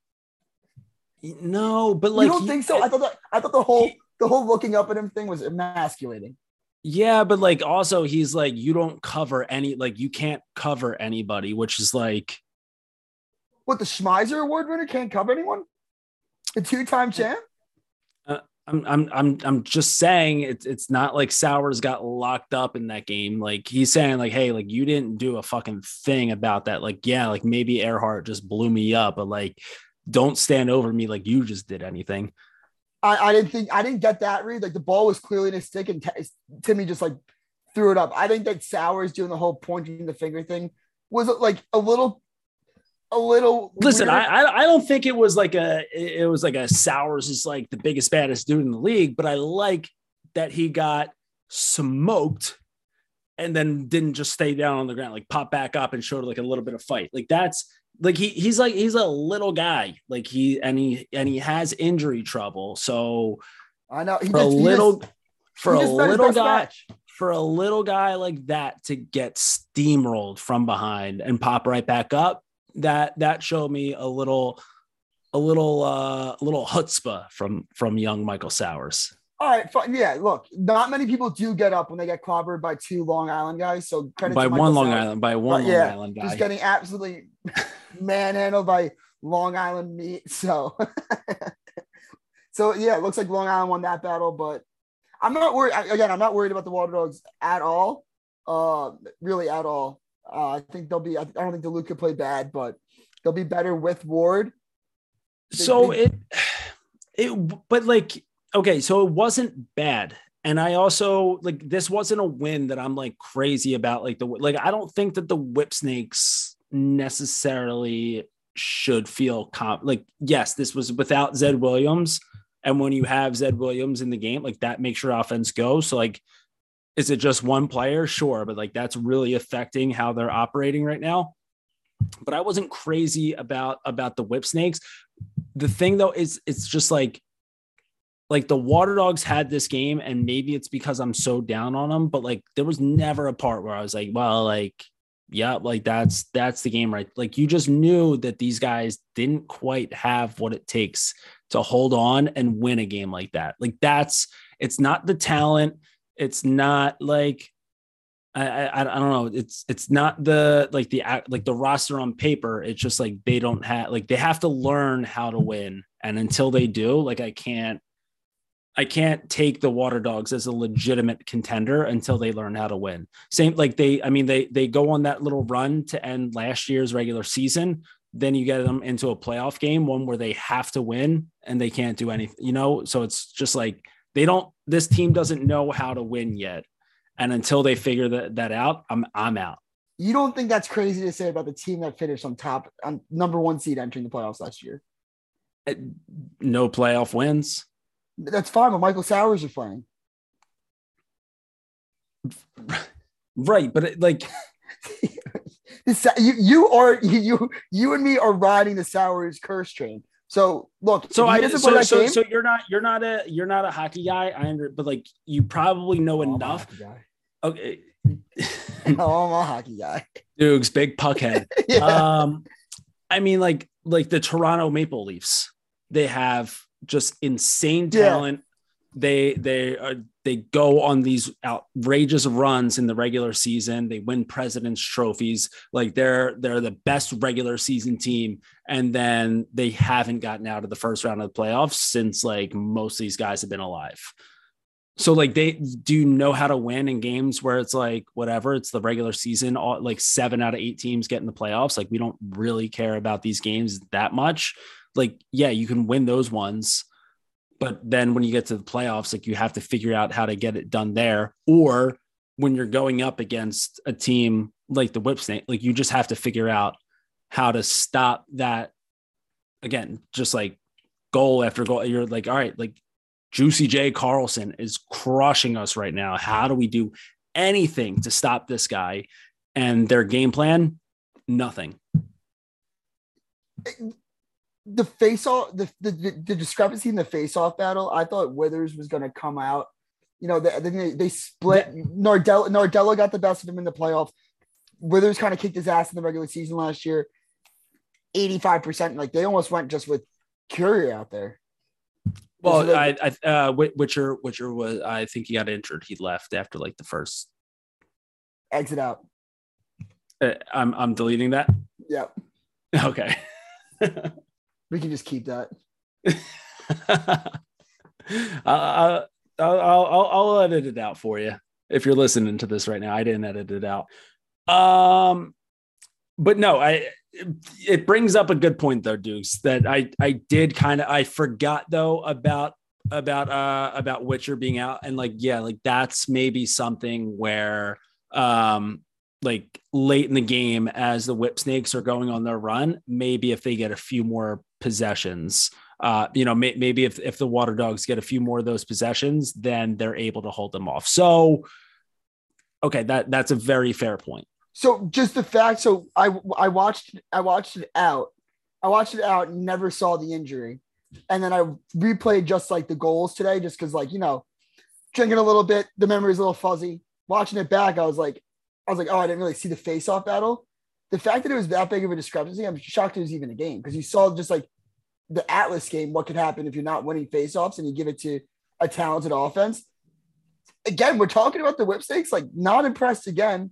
No, but like you don't he, think so? I thought that, I thought the whole he, the whole looking up at him thing was emasculating. Yeah, but like also he's like you don't cover any like you can't cover anybody, which is like what the Schmeiser Award winner can't cover anyone. A two-time champ. Uh, I'm I'm I'm I'm just saying it's it's not like Sowers got locked up in that game. Like he's saying like, hey, like you didn't do a fucking thing about that. Like yeah, like maybe Ehrhardt just blew me up, but like don't stand over me like you just did anything. I, I didn't think I didn't get that read. Like the ball was clearly in his stick, and t- Timmy just like threw it up. I think that Sowers doing the whole pointing the finger thing was like a little, a little. Listen, I I don't think it was like a it was like a Sowers is like the biggest baddest dude in the league, but I like that he got smoked and then didn't just stay down on the ground, like pop back up and showed like a little bit of fight. Like that's like he he's like he's a little guy like he and he and he has injury trouble so i know he for just, a little just, for a little guy match. for a little guy like that to get steamrolled from behind and pop right back up that that showed me a little a little uh a little chutzpah from from young michael sowers all right, fine. Yeah, look, not many people do get up when they get clobbered by two Long Island guys. So by one Long Island, by one Long yeah, Island guy, just getting absolutely manhandled by Long Island meat. So, so yeah, it looks like Long Island won that battle, but I'm not worried. Again, I'm not worried about the Water Dogs at all. Uh, really at all. Uh, I think they'll be. I don't think could play bad, but they'll be better with Ward. so they, it, it, but like, okay, so it wasn't bad and I also like this wasn't a win that I'm like crazy about. Like the like I don't think that the Whip Snakes necessarily should feel comp like yes this was without zed williams and when you have zed williams in the game like that makes your offense go. So like is it just one player? Sure but like that's really affecting how they're operating right now. But i wasn't crazy about about the whip snakes. The thing though is it's just like like the water dogs had this game and maybe it's because i'm so down on them but like there was never a part where i was like well like yeah, like that's that's the game, right? Like you just knew that these guys didn't quite have what it takes to hold on and win a game like that. Like that's it's not the talent, it's not like I, I, I don't know. It's it's not the like the like the roster on paper. It's just like they don't have like they have to learn how to win, and until they do, like I can't I can't take the Water Dogs as a legitimate contender until they learn how to win. Same like they, I mean, they they go on that little run to end last year's regular season. Then you get them into a playoff game, one where they have to win and they can't do anything, you know. So it's just like they don't. This team doesn't know how to win yet, and until they figure that that out, I'm I'm out. You don't think that's crazy to say about the team that finished on top, on number one seed entering the playoffs last year? Uh, no playoff wins. That's fine, but Michael Sowers is playing. Right, but it, like you, you are you you and me are riding the Sowers curse train. So look, so I so, so, game, so, you're not you're not a you're not a hockey guy. I under, but like you probably know oh, enough. Okay. oh, I'm a hockey guy. Doogs, big puckhead. yeah. Um, I mean, like like the Toronto Maple Leafs, they have just insane talent. Yeah. They they are, they go on these outrageous runs in the regular season. They win presidents trophies. Like they're they're the best regular season team, and then they haven't gotten out of the first round of the playoffs since like most of these guys have been alive. So like they do know how to win in games where it's like whatever it's the regular season all like 7 out of 8 teams get in the playoffs like we don't really care about these games that much like yeah you can win those ones but then when you get to the playoffs like you have to figure out how to get it done there or when you're going up against a team like the whip snake like you just have to figure out how to stop that again just like goal after goal you're like all right like Juicy J Carlson is crushing us right now. How do we do anything to stop this guy? And their game plan, nothing. The face off, the, the, the discrepancy in the face off battle, I thought Withers was going to come out. You know, they, they, they split. Yeah. Nardella, Nardella got the best of him in the playoffs. Withers kind of kicked his ass in the regular season last year. 85%. Like they almost went just with Currier out there. Well, I, I uh, Withers, Withers was. I think he got injured. He left after like the first exit out. Uh, I'm I'm deleting that. Yep. Okay. we can just keep that. I'll, I'll, I'll I'll edit it out for you if you're listening to this right now. I didn't edit it out. Um, but no, I it brings up a good point though, Doogs, that I I did kind of I forgot though about about uh about Withers being out and like yeah, like that's maybe something where um like late in the game as the whip snakes are going on their run, maybe if they get a few more possessions, uh, you know, may, maybe if if the water dogs get a few more of those possessions, then they're able to hold them off. So okay, that that's a very fair point. So just the fact, so I I watched I watched it out. I watched it out never saw the injury. And then I replayed just like the goals today, just because like, you know, drinking a little bit, the memory's a little fuzzy. Watching it back, I was like, I was like, oh, I didn't really see the face-off battle. The fact that it was that big of a discrepancy, I'm shocked it was even a game because you saw just like the Atlas game, what could happen if you're not winning face-offs and you give it to a talented offense. Again, we're talking about the whip snakes, like not impressed again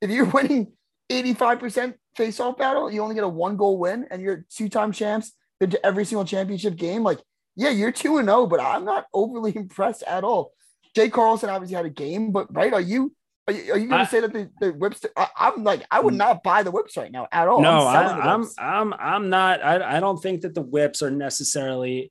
if you're winning 85% face-off battle, you only get a one goal win and you're two-time champs, been to every single championship game. Like, yeah, you're 2 and 0, but I'm not overly impressed at all. Jay Carlson obviously had a game, but right, are you are you, you going to say that the, the whips? I, am like, I would mm. not buy the whips right now at all. No, I'm, I'm, I'm, I'm not. I, I don't think that the whips are necessarily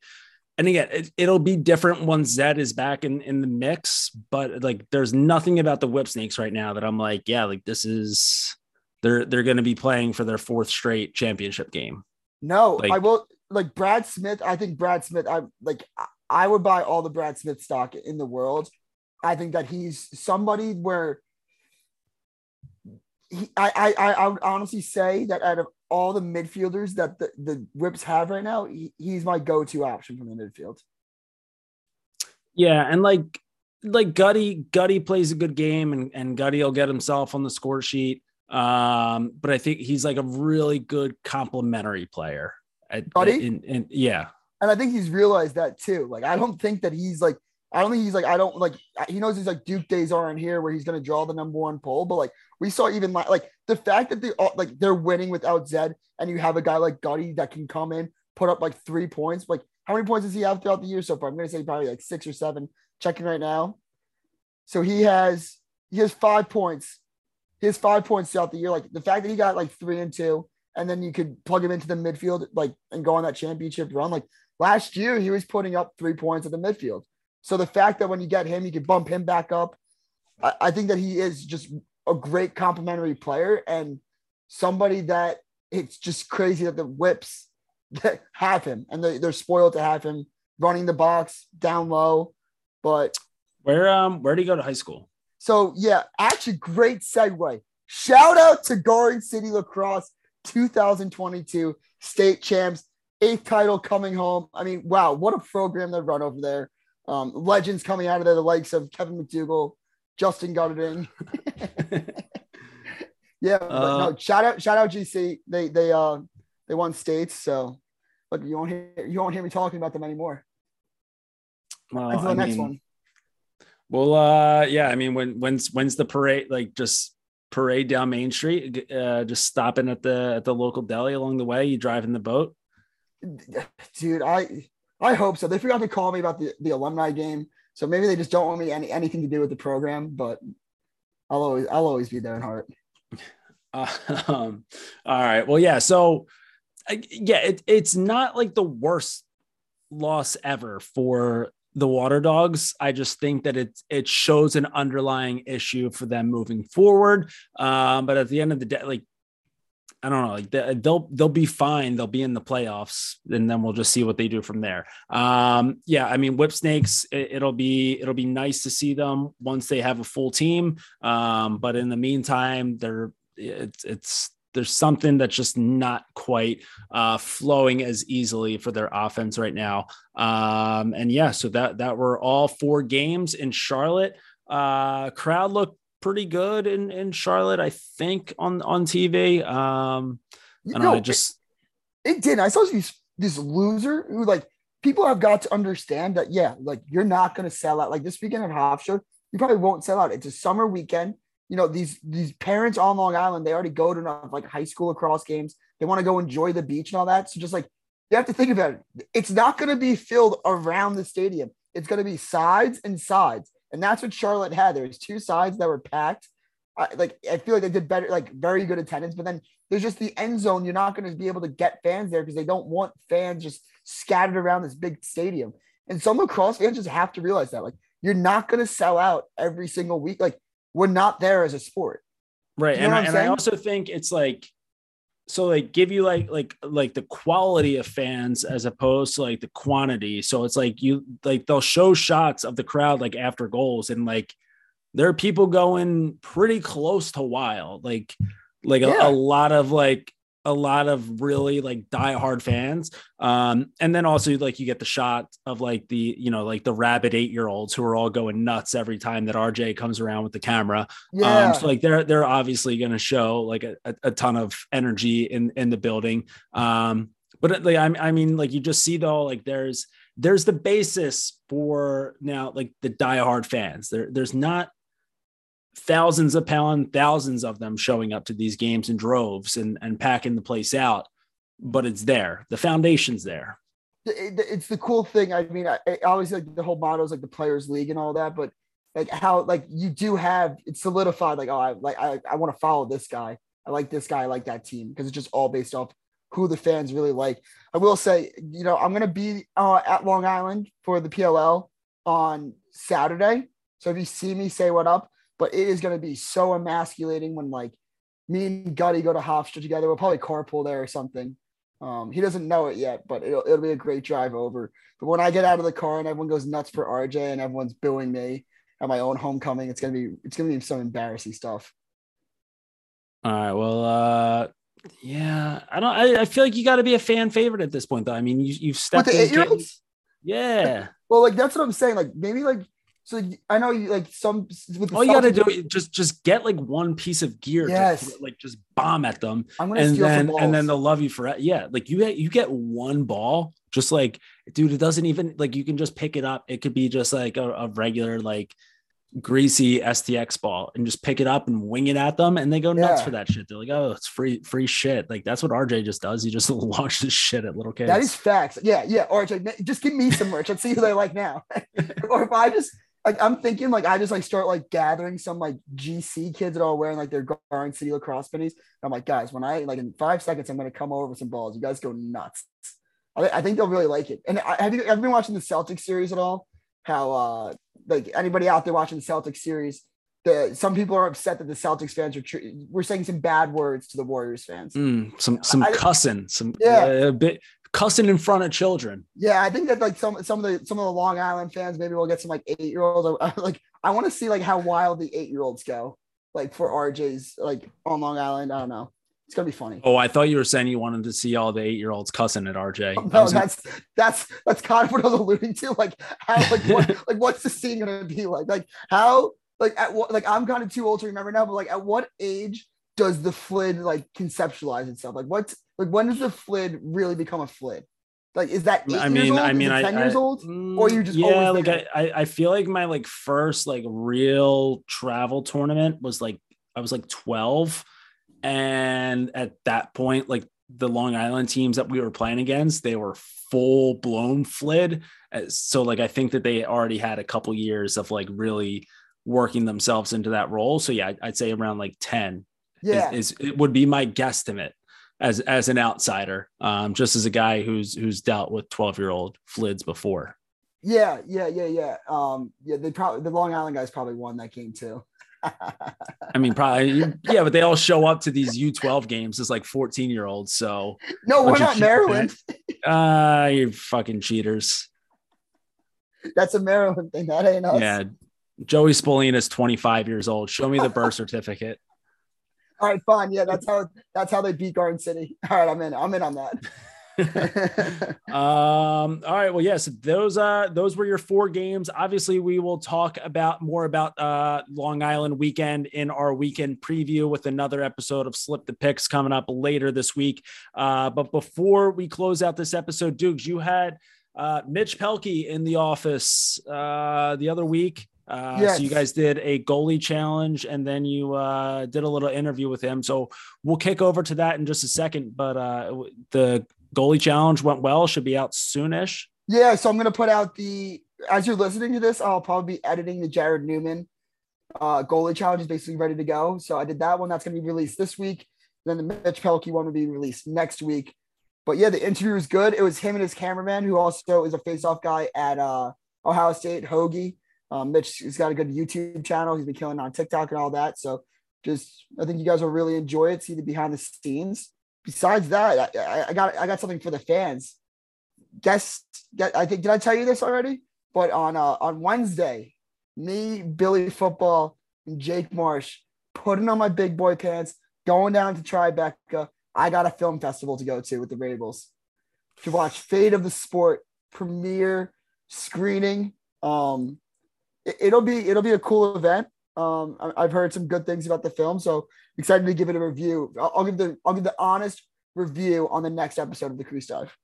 and again, it, will be different once Zed is back in, in the mix, but like there's nothing about the whip snakes right now that I'm like, yeah, like this is they're they're gonna be playing for their fourth straight championship game. No, like, I will like Brad Smith. I think Brad Smith, I like I would buy all the Brad Smith stock in the world. I think that he's somebody where he, I, I, I would honestly say that out of all the midfielders that the, the Whips have right now, he, he's my go-to option from the midfield. Yeah, and like like Gutty, Gutty plays a good game, and and Gutty will get himself on the score sheet. Um, but I think he's like a really good complementary player. At, Gutty, in, in, yeah, and I think he's realized that too. Like, I don't think that he's like I don't think he's like, I don't like, he knows he's like Duke days aren't here where he's to draw the number one poll, But like, we saw even like, like the fact that they like they're winning without Zed and you have a guy like Gutty that can come in, put up like three points. Like, how many points does he have throughout the year so far? I'm to say probably like six or seven. Checking right now. So he has he has five points. He has five points throughout the year. Like the fact that he got like three and two, and then you could plug him into the midfield, like and go on that championship run. Like last year, he was putting up three points at the midfield. So the fact that when you get him, you can bump him back up. I, I think that he is just a great complementary player and somebody that it's just crazy that the whips have him and they, they're spoiled to have him running the box down low. But where um where did he go to high school? So yeah, actually great segue. Shout out to Garden City Lacrosse 2022 state champs, eighth title coming home. I mean, wow, what a program they run over there. Um, legends coming out of there, the likes of Kevin McDougal, Justin Guterding. yeah, uh, no, shout out, shout out GC. They they uh they won states, so but you won't hear you won't hear me talking about them anymore. Well, Until the I next mean, one. Well, uh, yeah. I mean, when when's when's the parade? Like just parade down Main Street, uh, just stopping at the at the local deli along the way. You driving the boat, dude. I I hope so. They forgot to call me about the the alumni game, so maybe they just don't want me any anything to do with the program. But I'll always I'll always be there in heart. Um, all right. Well, yeah. So, yeah, it, it's not like the worst loss ever for the water dogs i just think that it it shows an underlying issue for them moving forward um, but at the end of the day like I don't know, like they'll they'll be fine. They'll be in the playoffs, and then we'll just see what they do from there. Um, yeah, I mean, Whip Snakes, it, will be it'll be nice to see them once they have a full team. Um, but in the meantime, they're it's it's there's something that's just not quite uh, flowing as easily for their offense right now. Um, and yeah, so that that were all four games in Charlotte. Uh, crowd looked pretty good in in Charlotte, I think on on TV. Um, I know, I just it, it did. I saw this this loser who like people have got to understand that yeah, like you're not going to sell out. Like this weekend at Hofstra, you probably won't sell out. It's a summer weekend you know these these parents on Long Island they already go to enough like high school lacrosse games. They want to go enjoy the beach and all that. So just like you have to think about it. It's not going to be filled around the stadium. It's going to be sides and sides, and that's what Charlotte had. There was two sides that were packed. I, like I feel like they did better, like very good attendance. But then there's just the end zone. You're not going to be able to get fans there because they don't want fans just scattered around this big stadium. And some lacrosse fans just have to realize that, like, you're not going to sell out every single week. Like we're not there as a sport. Right. You know and, I, and I also think it's like, so like give you like like like the quality of fans as opposed to like the quantity so it's like you like they'll show shots of the crowd like after goals and like there are people going pretty close to wild like like yeah. a, a, lot of like a lot of really like diehard fans. Um, and then also like you get the shot of like the, you know, like the rabid eight year olds who are all going nuts every time that RJ comes around with the camera. Yeah. Um, so like they're they're obviously gonna show like a, a, ton of energy in in the building. Um, but like I, I mean, like you just see though, like there's there's the basis for now like the diehard fans. There there's not thousands of pound, thousands of them showing up to these games in droves and, and packing the place out, but it's there. The foundation's there. It's the cool thing. I mean, I, always like the whole motto is like the players league and all that, but like how, like you do have it's solidified. Like, oh, I like, I, I want to follow this guy. I like this guy. I like that team because it's just all based off who the fans really like. I will say, you know, I'm to be uh, at Long Island for the PLL on Saturday. So if you see me, say what up but it is going to be so emasculating when like me and Gutty go to Hofstra together. We'll probably carpool there or something. Um, he doesn't know it yet, but it'll, it'll be a great drive over. But when I get out of the car and everyone goes nuts for RJ and everyone's booing me at my own homecoming, it's gonna be it's gonna be some embarrassing stuff. All right. Well, uh, yeah, I don't. I, I feel like you got to be a fan favorite at this point, though. I mean, you you've stepped in. Yeah. Well, like that's what I'm saying. Like maybe like so I know you like some. All you got to do is just just get like one piece of gear. Yes. To, like just bomb at them, and then and then they'll love you for it. yeah. Like you get you get one ball, just like dude, it doesn't even like you can just pick it up. It could be just like a, a regular like greasy STX ball and just pick it up and wing it at them, and they go nuts Yeah. for that shit. They're like, "Oh, it's free, free shit." Like that's what RJ just does. He just launches shit at little kids. That is facts. Yeah, yeah. Like, just give me some merch. Let's see who they like now. or if I just like, I'm thinking like I just like start like gathering some like GC kids that are all wearing like their Garden City lacrosse pennies. I'm like, guys, when I like in five seconds, I'm gonna come over with some balls. You guys go nuts. I, I think they'll really like it. And I, have you ever been watching the Celtics series at all? How uh like anybody out there watching the Celtics series? The some people are upset that the Celtics fans are tr- we're saying some bad words to the Warriors fans. Mm, some some I- cussing, some Yeah. a bit cussing in front of children. Yeah, I think that like some some of the some of the Long Island fans maybe we'll get some like eight year olds. Like I want to see like how wild the eight year olds go. Like for RJ's like on Long Island. I don't know. It's gonna be funny. Oh, I thought you were saying you wanted to see all the eight year olds cussing at RJ. I no, was gonna- that's that's that's kind of what I was alluding to. Like how like what like what's the scene gonna be like? Like how like at what like I'm kind of too old to remember now, but like at what age does the flid like conceptualize itself? Like what's like when does the flid really become a flid? Like is that I years mean, old? I mean, I, ten years I- old? mm, Or you're just yeah, always like there? I, I, I feel like my like first like real travel tournament was like I was like twelve, and at that point, like the Long Island teams that we were playing against, they were full blown flid. Uh, So like I think that they already had a couple years of like really working themselves into that role. So yeah, I'd- I'd say around like ten Yeah. is, is it would be my guesstimate as as an outsider, um, just as a guy who's who's dealt with twelve year old flids before. Yeah, yeah, yeah, yeah. Um, yeah, they probably the Long Island guys probably won that game too. I mean, probably yeah, but they all show up to these U twelve games as like fourteen year olds. So no, we're not Maryland. uh you fucking cheaters. That's a Maryland thing. That ain't us. Yeah. Joey Spallina is 25 years old. Show me the birth certificate. All right, fine. Yeah, that's how that's how they beat Garden City. All right, I'm in. I'm in on that. um all right well yes those uh those were your four games obviously we will talk about more about uh long island weekend in our weekend preview with another episode of slip the picks coming up later this week uh but before we close out this episode dukes you had uh mitch pehlke in the office uh the other week uh, Yes. so you guys did a goalie challenge and then you uh, did a little interview with him. So we'll kick over to that in just a second. But uh, the goalie challenge went well. Should be out soonish. yeah, so I'm gonna put out the as you're listening to this, I'll probably be editing the Jared Newman uh goalie challenge is basically ready to go. So I did that one. That's gonna be released this week. Then the Mitch Pehlke one will be released next week. But yeah, the interview was good. It was him and his cameraman, who also is a face-off guy at uh Ohio State, Hogie. Um, Mitch has got a good YouTube channel. He's been killing on TikTok and all that. So just I think you guys will really enjoy it, see the behind the scenes. Besides that, I, I- got I got something for the fans. Guess, get, I think did I tell you this already? But on uh, on Wednesday, me, Billy Football, and Jake Marsh putting on my big boy pants, going down to Tribeca. I got a film festival to go to with the Rabils to watch Fate of the Sport premiere screening. Um, it, it'll be it'll be a cool event. Um, I, I've heard some good things about the film, so excited to give it a review. I'll, I'll give the I'll give the honest review on the next episode of the Crease Dive.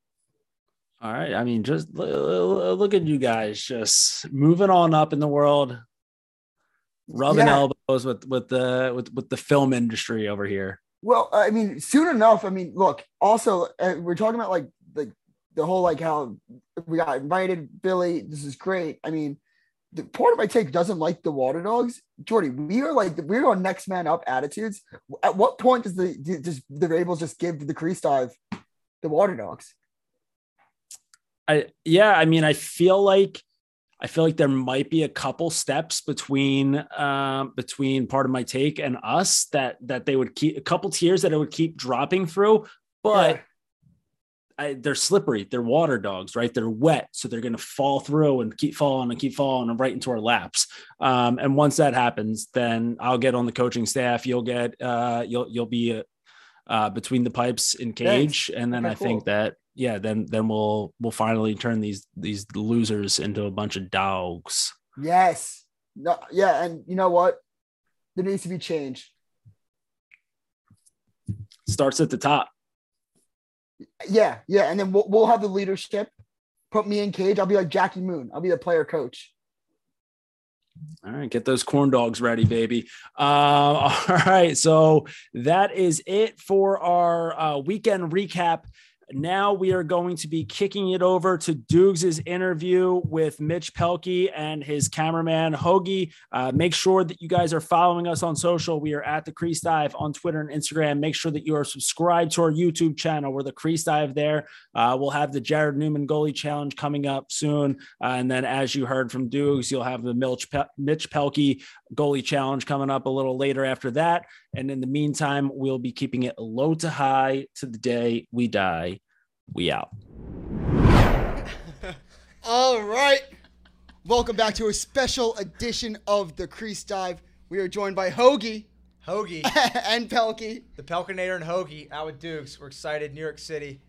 All right. I mean, just look at you guys just moving on up in the world, rubbing Yeah. elbows with with the with with the film industry over here. Well, I mean, soon enough. I mean, look. Also, uh, we're talking about like the the whole like how we got invited. Billy, this is great. I mean, the part of my take doesn't like the water dogs. Jordie, we are like we're on next man up attitudes. At what point does the does the Rabils just give the crease dive the water dogs? I yeah, I mean, I feel like I feel like there might be a couple steps between um between part of my take and us that that they would keep a couple tiers that it would keep dropping through, but Yeah. I, they're slippery. They're water dogs, right? They're wet, so they're going to fall through and keep falling and keep falling and right into our laps. Um, and once that happens, then I'll get on the coaching staff. You'll get uh, you'll you'll be uh, uh, between the pipes in cage, and then Okay, I think that yeah, then then we'll we'll finally turn these these losers into a bunch of dogs. Yes. No. Yeah, and you know what? There needs to be change. Starts at the top. Yeah, yeah, and then we'll, we'll have the leadership. Put me in cage. I'll be like Jackie Moon. I'll be the player coach. All right, get those corn dogs ready, baby. Uh, all right, so that is it for our uh, weekend recap. Now we are going to be kicking it over to Doogs' interview with Mitch Pehlke and his cameraman Hogie. Uh, make sure that you guys are following us on social. We are at the Crease Dive on Twitter and Instagram. Make sure that you are subscribed to our YouTube channel. We're the Crease Dive there. Uh, we'll have the Jared Newman goalie challenge coming up soon, uh, and then as you heard from Doogs, you'll have the Milch Pe- Mitch Pehlke goalie challenge coming up a little later after that. And in the meantime, we'll be keeping it low to high to the day we die. We out. All right. Welcome back to a special edition of the Crease Dive. We are joined by Hogie Hogie, and Pehlke. the Pelkinator and Hogie out with Doogs. We're excited. New York City.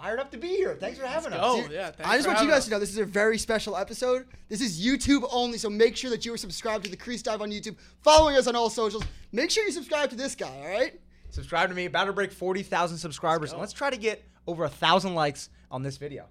Fired up to be here. Thanks for having us. Oh yeah, thanks I just want you guys us. to know this is a very special episode. This is YouTube only, so make sure that you are subscribed to the Crease Dive on YouTube, following us on all socials. Make sure you subscribe to this guy, all right? Subscribe to me. About to break 40,000 subscribers. And let's try to get over a 1,000 likes on this video.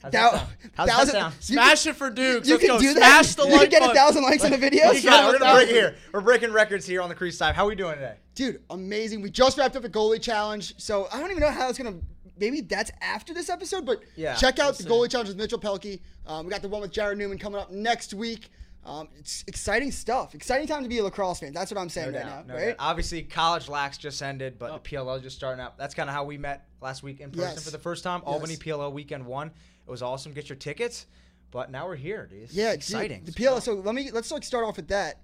How's Thou- that sound? How's thousand- that sound? Smash it for Doogs. You Let's can go. do Smash that. the you can like get a thousand likes on a video. Let's. We're gonna break here. We're breaking records here on the Crease Dive. How are we doing today? Dude, amazing. We just wrapped up a goalie challenge, so I don't even know how it's gonna. Maybe that's after this episode, but Yeah, check out we'll the goalie challenge with Mitchell Pehlke. Um, we got the one with Jared Newman coming up next week. Um, it's exciting stuff. Exciting time to be a lacrosse fan. That's what I'm saying No right doubt. now, no right? doubt. Obviously, college lax just ended, but Oh. the PLL just starting up. That's kind of how we met last week in person Yes. for the first time. Yes. Albany PLL weekend one. It was awesome. Get your tickets. But now we're here, dude. It's Yeah, dude, exciting. the PLL. So let me let's like start off with that.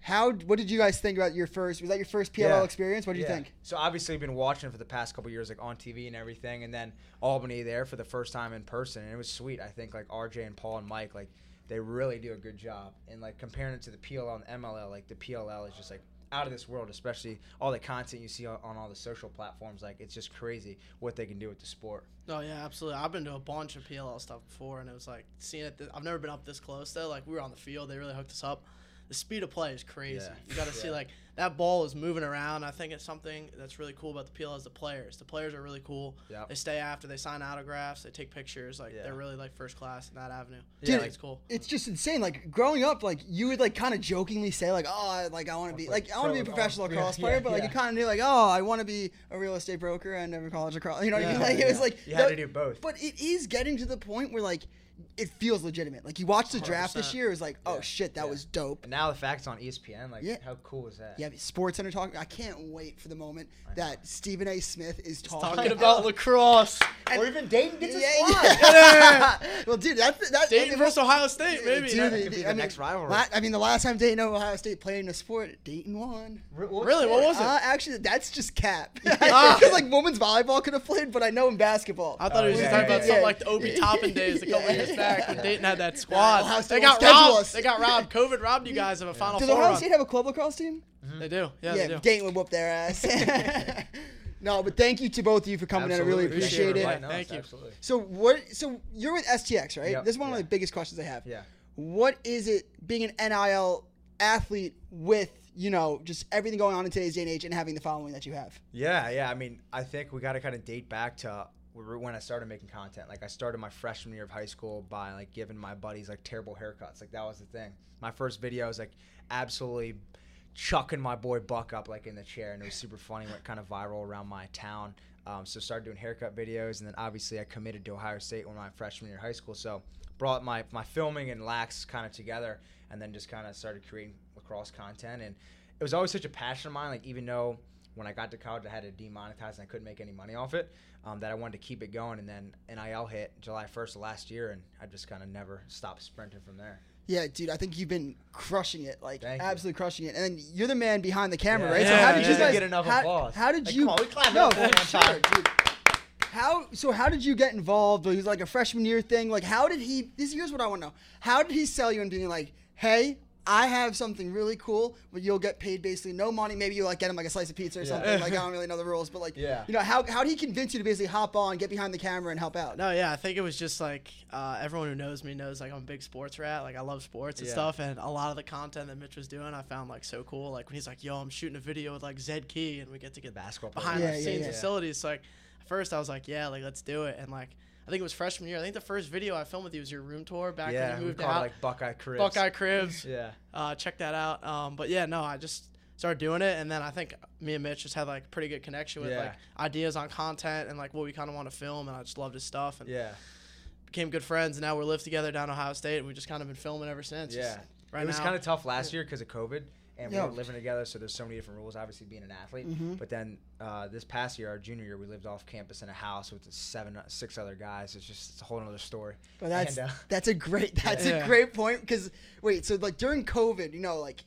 How? What did you guys think about your first? Was that your first PLL Yeah. experience? What do you think? So obviously, I've been watching it for the past couple years, like on TV and everything, and then Albany there for the first time in person, and it was sweet. I think like RJ and Paul and Mike, like they really do a good job. And like comparing it to the PLL and MLL, like the PLL is just like out of this world, especially all the content you see on, on all the social platforms. Like it's just crazy what they can do with the sport. Oh yeah, absolutely. I've been to a bunch of PLL stuff before, and it was like seeing it. Th- I've never been up this close though. Like we were on the field, they really hooked us up. The speed of play is crazy. Yeah. You got to see like that ball is moving around. I think it's something that's really cool about the PL is the players. The players are really cool. Yep. They stay after, they sign autographs, they take pictures. Like Yeah. they're really like first class in that avenue. Dude, Yeah, it's cool. It's just insane. Like growing up, like you would like kind of jokingly say like, "Oh, I, like I want to be like I want to be a professional oh, yeah, player," yeah, but like you kind of knew like, "Oh, I want to be a real estate broker and a college lacrosse." You know what I mean? Yeah, Like it was like You had that- to do both. But it is getting to the point where like it feels legitimate. Like you watch the draft this 100%. year, it was like, "Oh Yeah, shit, that yeah. was dope." And now the facts on ESPN, like Yeah. how cool is that? Yeah, Sports Center talking. I can't wait for the moment that Stephen A. Smith is talking, Talking about lacrosse. Or even Dayton gets a Yeah, squad. yeah. well, dude, that's that. Dayton and- versus Ohio State, maybe. Dude, That the- could be the- the I mean, next rivalry. la- I mean, the last time Dayton and Ohio State played in a sport, Dayton won. Really? What was it? Uh, actually, that's just cap. Because like women's volleyball could have played, but I know in basketball. I thought he was Oh, just yeah, talking about yeah, something yeah. like the Obi Toppin days a couple Yeah. years back when Dayton had that squad. Ohio State they got won't schedule robbed. us. They got robbed. COVID robbed you guys of a Final Does Four Ohio run. State have a club lacrosse team? Mm-hmm. They do. Yeah, yeah, they do. Dayton would whoop their ass. no, but thank you to both of you for coming in. I really appreciate Appreciate it. it. Right, no, Thank it's you. Absolutely. So what? So you're with STX, right? Yep, This is one yeah. of the biggest questions I have. Yeah. What is it being an NIL athlete with you know just everything going on in today's day and age and having the following that you have? Yeah, yeah. I mean, I think we got to kind of date back to when I started making content. Like, I started my freshman year of high school by like giving my buddies like terrible haircuts. Like that was the thing. My first video was like absolutely chucking my boy Buck up like in the chair, and it was super funny. Went kind of viral around my town. Um, so started doing haircut videos, and then obviously I committed to Ohio State when my freshman year of high school. So brought my my filming and lax kind of together, and then just kind of started creating lacrosse content. And it was always such a passion of mine. Like even though when I got to college I had to demonetize and I couldn't make any money off it, um, that I wanted to keep it going. And then NIL hit July 1st last year, and I just kind of never stopped sprinting from there. Yeah, dude, I think you've been crushing it, like Thank you. absolutely crushing it. And then you're the man behind the camera, Yeah. right? so Yeah, how did yeah, you yeah. guys Get enough how, applause. how did Like, you? come on, we clap no, for sure, dude. How so? How did you get involved? It was like a freshman year thing. Like, how did he? This here's what I want to know. How did he sell you and being like, hey? I have something really cool, but you'll get paid basically no money. Maybe you like get him like a slice of pizza or Yeah. something. Like I don't really know the rules, but like, Yeah. you know, how how did he convince you to basically hop on, get behind the camera, and help out? No, yeah, I think it was just like uh, everyone who knows me knows like I'm a big sports rat. Like I love sports and Yeah. stuff, and a lot of the content that Mitch was doing, I found like so cool. Like when he's like, "Yo, I'm shooting a video with like Zed Key, and we get to get Basketball behind player. the Yeah, scenes yeah, yeah. facilities." So like, first I was like, "Yeah, like let's do it," and like I think it was freshman year. I think the first video I filmed with you was your room tour back yeah, when you we moved out. like Buckeye Cribs. Buckeye Cribs. Yeah. Uh, check that out. Um, but yeah, no, I just started doing it, and then I think me and Mitch just had like pretty good connection with Yeah. like ideas on content and like what we kind of want to film, and I just loved his stuff and Yeah. became good friends. And now we're live together down Ohio State, and we just kind of been filming ever since. Yeah. Right it was kind of tough last year because of COVID, and we Yeah. were living together, so there's so many different rules. Obviously, being an athlete, Mhm. but then uh, this past year, our junior year, we lived off campus in a house with seven, six other guys. It's just it's a whole other story. But that's And, uh, that's a great that's Yeah. a great point because wait, so like during COVID, you know, like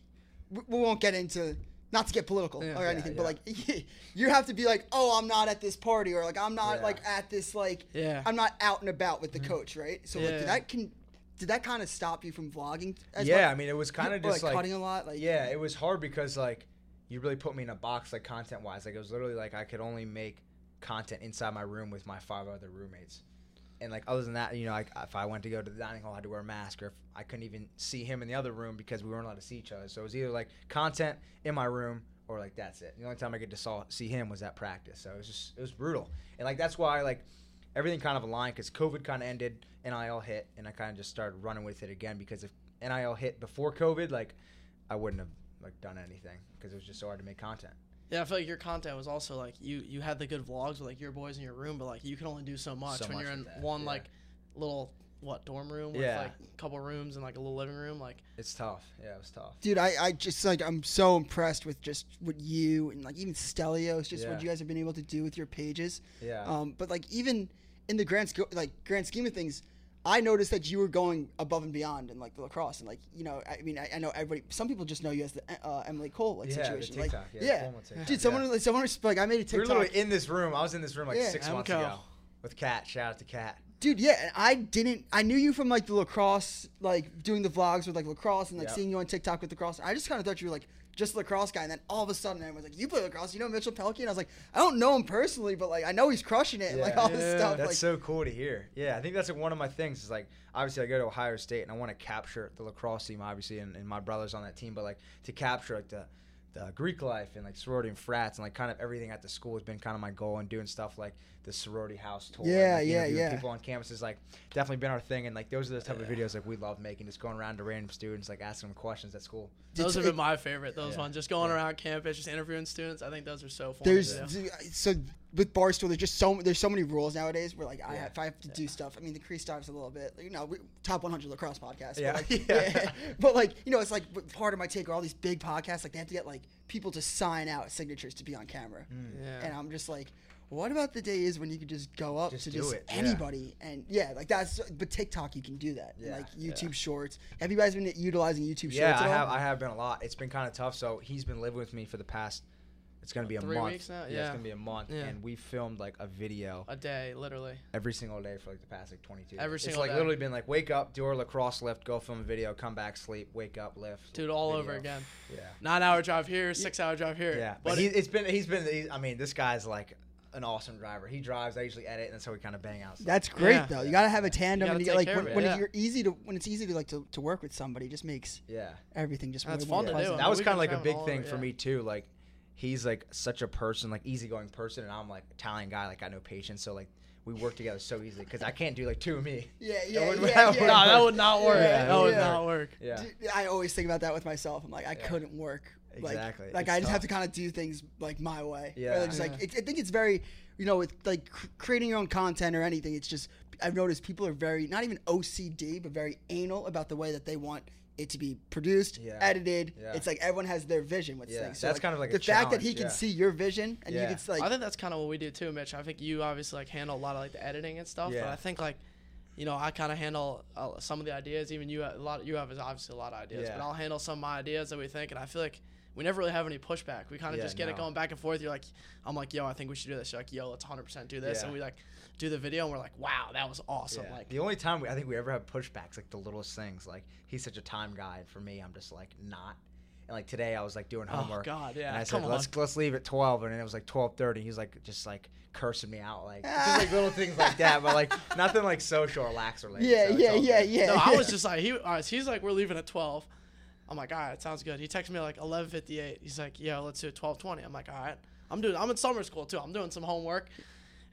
we, we won't get into not to get political Yeah. or anything, yeah. but like you have to be like, oh, I'm not at this party or like I'm not Yeah. like at this like Yeah. I'm not out and about with the Mm-hmm. coach, right? So like, Yeah. did that can did that kind of stop you from vlogging? As yeah, much? I mean, it was kind of just like, like, cutting a lot, like yeah, it was hard because like you really put me in a box, like content wise. Like it was literally like I could only make content inside my room with my five other roommates. And like other than that, you know, like if I went to go to the dining hall, I had to wear a mask, or if I couldn't even see him in the other room because we weren't allowed to see each other. So it was either like content in my room or like that's it. The only time I get to saw, see him was at practice. So it was just it was brutal. And like that's why like everything kind of aligned because COVID kind of ended, NIL hit, and I kind of just started running with it again because if NIL hit before COVID, like I wouldn't have like done anything because it was just so hard to make content. Yeah, I feel like your content was also like you you had the good vlogs with like your boys in your room, but like you can only do so much So when much you're in that, one yeah. like little what dorm room with Yeah. like a couple rooms and like a little living room. Like It's tough. Yeah, it was tough. Dude, I, I just like I'm so impressed with just what you and like even Stelios, just Yeah. what you guys have been able to do with your pages. Yeah. Um, but like even in the grand sco- like grand scheme of things, I noticed that you were going above and beyond in like the lacrosse and like you know I mean I, I know everybody some people just know you as the uh, Emily Cole like yeah, the situation like yeah, yeah, formal dude someone yeah. like someone was- like I made a TikTok We were literally in this room. I was in this room like Yeah, six months Emco. ago with Kat. Shout out to Kat. dude yeah and I didn't I knew you from like the lacrosse like doing the vlogs with like lacrosse and like Yep. seeing you on TikTok with lacrosse I just kind of thought you were like just a lacrosse guy and then all of a sudden everyone's like you play lacrosse you know Mitchell Pehlke and I was like I don't know him personally but like I know he's crushing it and like Yeah. all this stuff That's like so cool to hear. Yeah, I think that's like one of my things. Is like obviously I go to Ohio State and I want to capture the lacrosse team, obviously, and, and my brothers on that team. But like to capture like the the Greek life and like sorority and frats and like kind of everything at the school has been kind of my goal and doing stuff like the sorority house tour. and, Yeah, like, yeah, yeah. People on campus is like definitely been our thing, and like those are the type of videos like we love making, just going around to random students, like asking them questions at school. those have it- been my favorite. Those Yeah. ones just going Yeah. around campus, just interviewing students. I think those are so fun. there's to do. so with barstool there's just so there's so many rules nowadays where like I Yeah. have, if I have to do stuff I mean the crease dives a little bit you know we, top 100 lacrosse podcast Yeah. but, like, Yeah. but like you know it's like part of my take are all these big podcasts like they have to get like people to sign out signatures to be on camera hmm. yeah. and I'm just like what about the days when you could just go up Just to just it, yeah. anybody and yeah like that's but TikTok you can do that Yeah, like yeah. YouTube Shorts have you guys been utilizing YouTube Yeah, Shorts I at have. all? I have been a lot. It's been kind of tough. So he's been living with me for the past. It's gonna be a Three month. weeks now? it's Yeah. gonna be a month, Yeah. and we filmed like a video a day, literally. every single day for like the past like 22. Every days. single It's like day. literally been like wake up, do our lacrosse lift, go film a video, come back, sleep, wake up, lift. Dude, all video. over again. Yeah. Nine hour drive here, six hour drive here. Yeah, but but he, it's been he's been. He, I mean, this guy's like an awesome driver. He drives. I usually edit, and that's how we kind of bang out. Stuff. That's great Yeah. though. You gotta have a tandem, gotta and you, take like care of when, it, when yeah. you're easy to when it's easy to like to, to work with somebody, it just makes yeah. everything just That's way more fun to do. pleasant. that was we kind of like a travel big all thing over, for yeah. me too. Like he's like such a person, like easygoing person, and I'm like Italian guy, like I know patience, so like we work together so easily because I can't do like two of me. Yeah, That yeah, wouldn't- yeah, that yeah. No, that work. would not work. Yeah, that would not work. Yeah, I always think about that with myself. I'm like, I Yeah. couldn't work. Like, Exactly. Like It's I just have to kind of do things like my way. Yeah. Rather just like it, I think it's very, you know, with like cr- creating your own content or anything. It's just I've noticed people are very not even OCD, but very anal about the way that they want it to be produced, Yeah. edited. Yeah. It's like everyone has their vision with Yeah. things. So That's like, kind of like a the fact that he can yeah. see your vision and Yeah. you can s- like I think that's kind of what we do too, Mitch. I think you obviously like handle a lot of like the editing and stuff, but I think like, you know, I kind of handle uh, some of the ideas. Even you, a lot. You have is obviously a lot of ideas, Yeah. but I'll handle some of my ideas that we think, and I feel like we never really have any pushback. We kind of Yeah, just get it going back and forth. You're like, I'm like, yo, I think we should do this. You're like, yo, let's 100% do this, Yeah. and we like do the video, and we're like, wow, that was awesome. Yeah. Like, the only time we, I think we ever have pushbacks, like the littlest things. Like he's such a time guy, and for me, I'm just like not. And like today, I was like doing homework. oh homework. god, yeah, And I said, let's let's leave at twelve, and then it was like twelve thirty. He's like just like cursing me out, like just like little things like that, but like nothing like social or lax related. yeah, so yeah, yeah, yeah. No, I was just like he. Uh, he's like, we're leaving at twelve. I'm like, all right, sounds good. He texted me like 11:58. He's like, yeah, let's do it 12:20. I'm like, all right. I'm doing. I'm in summer school too. I'm doing some homework,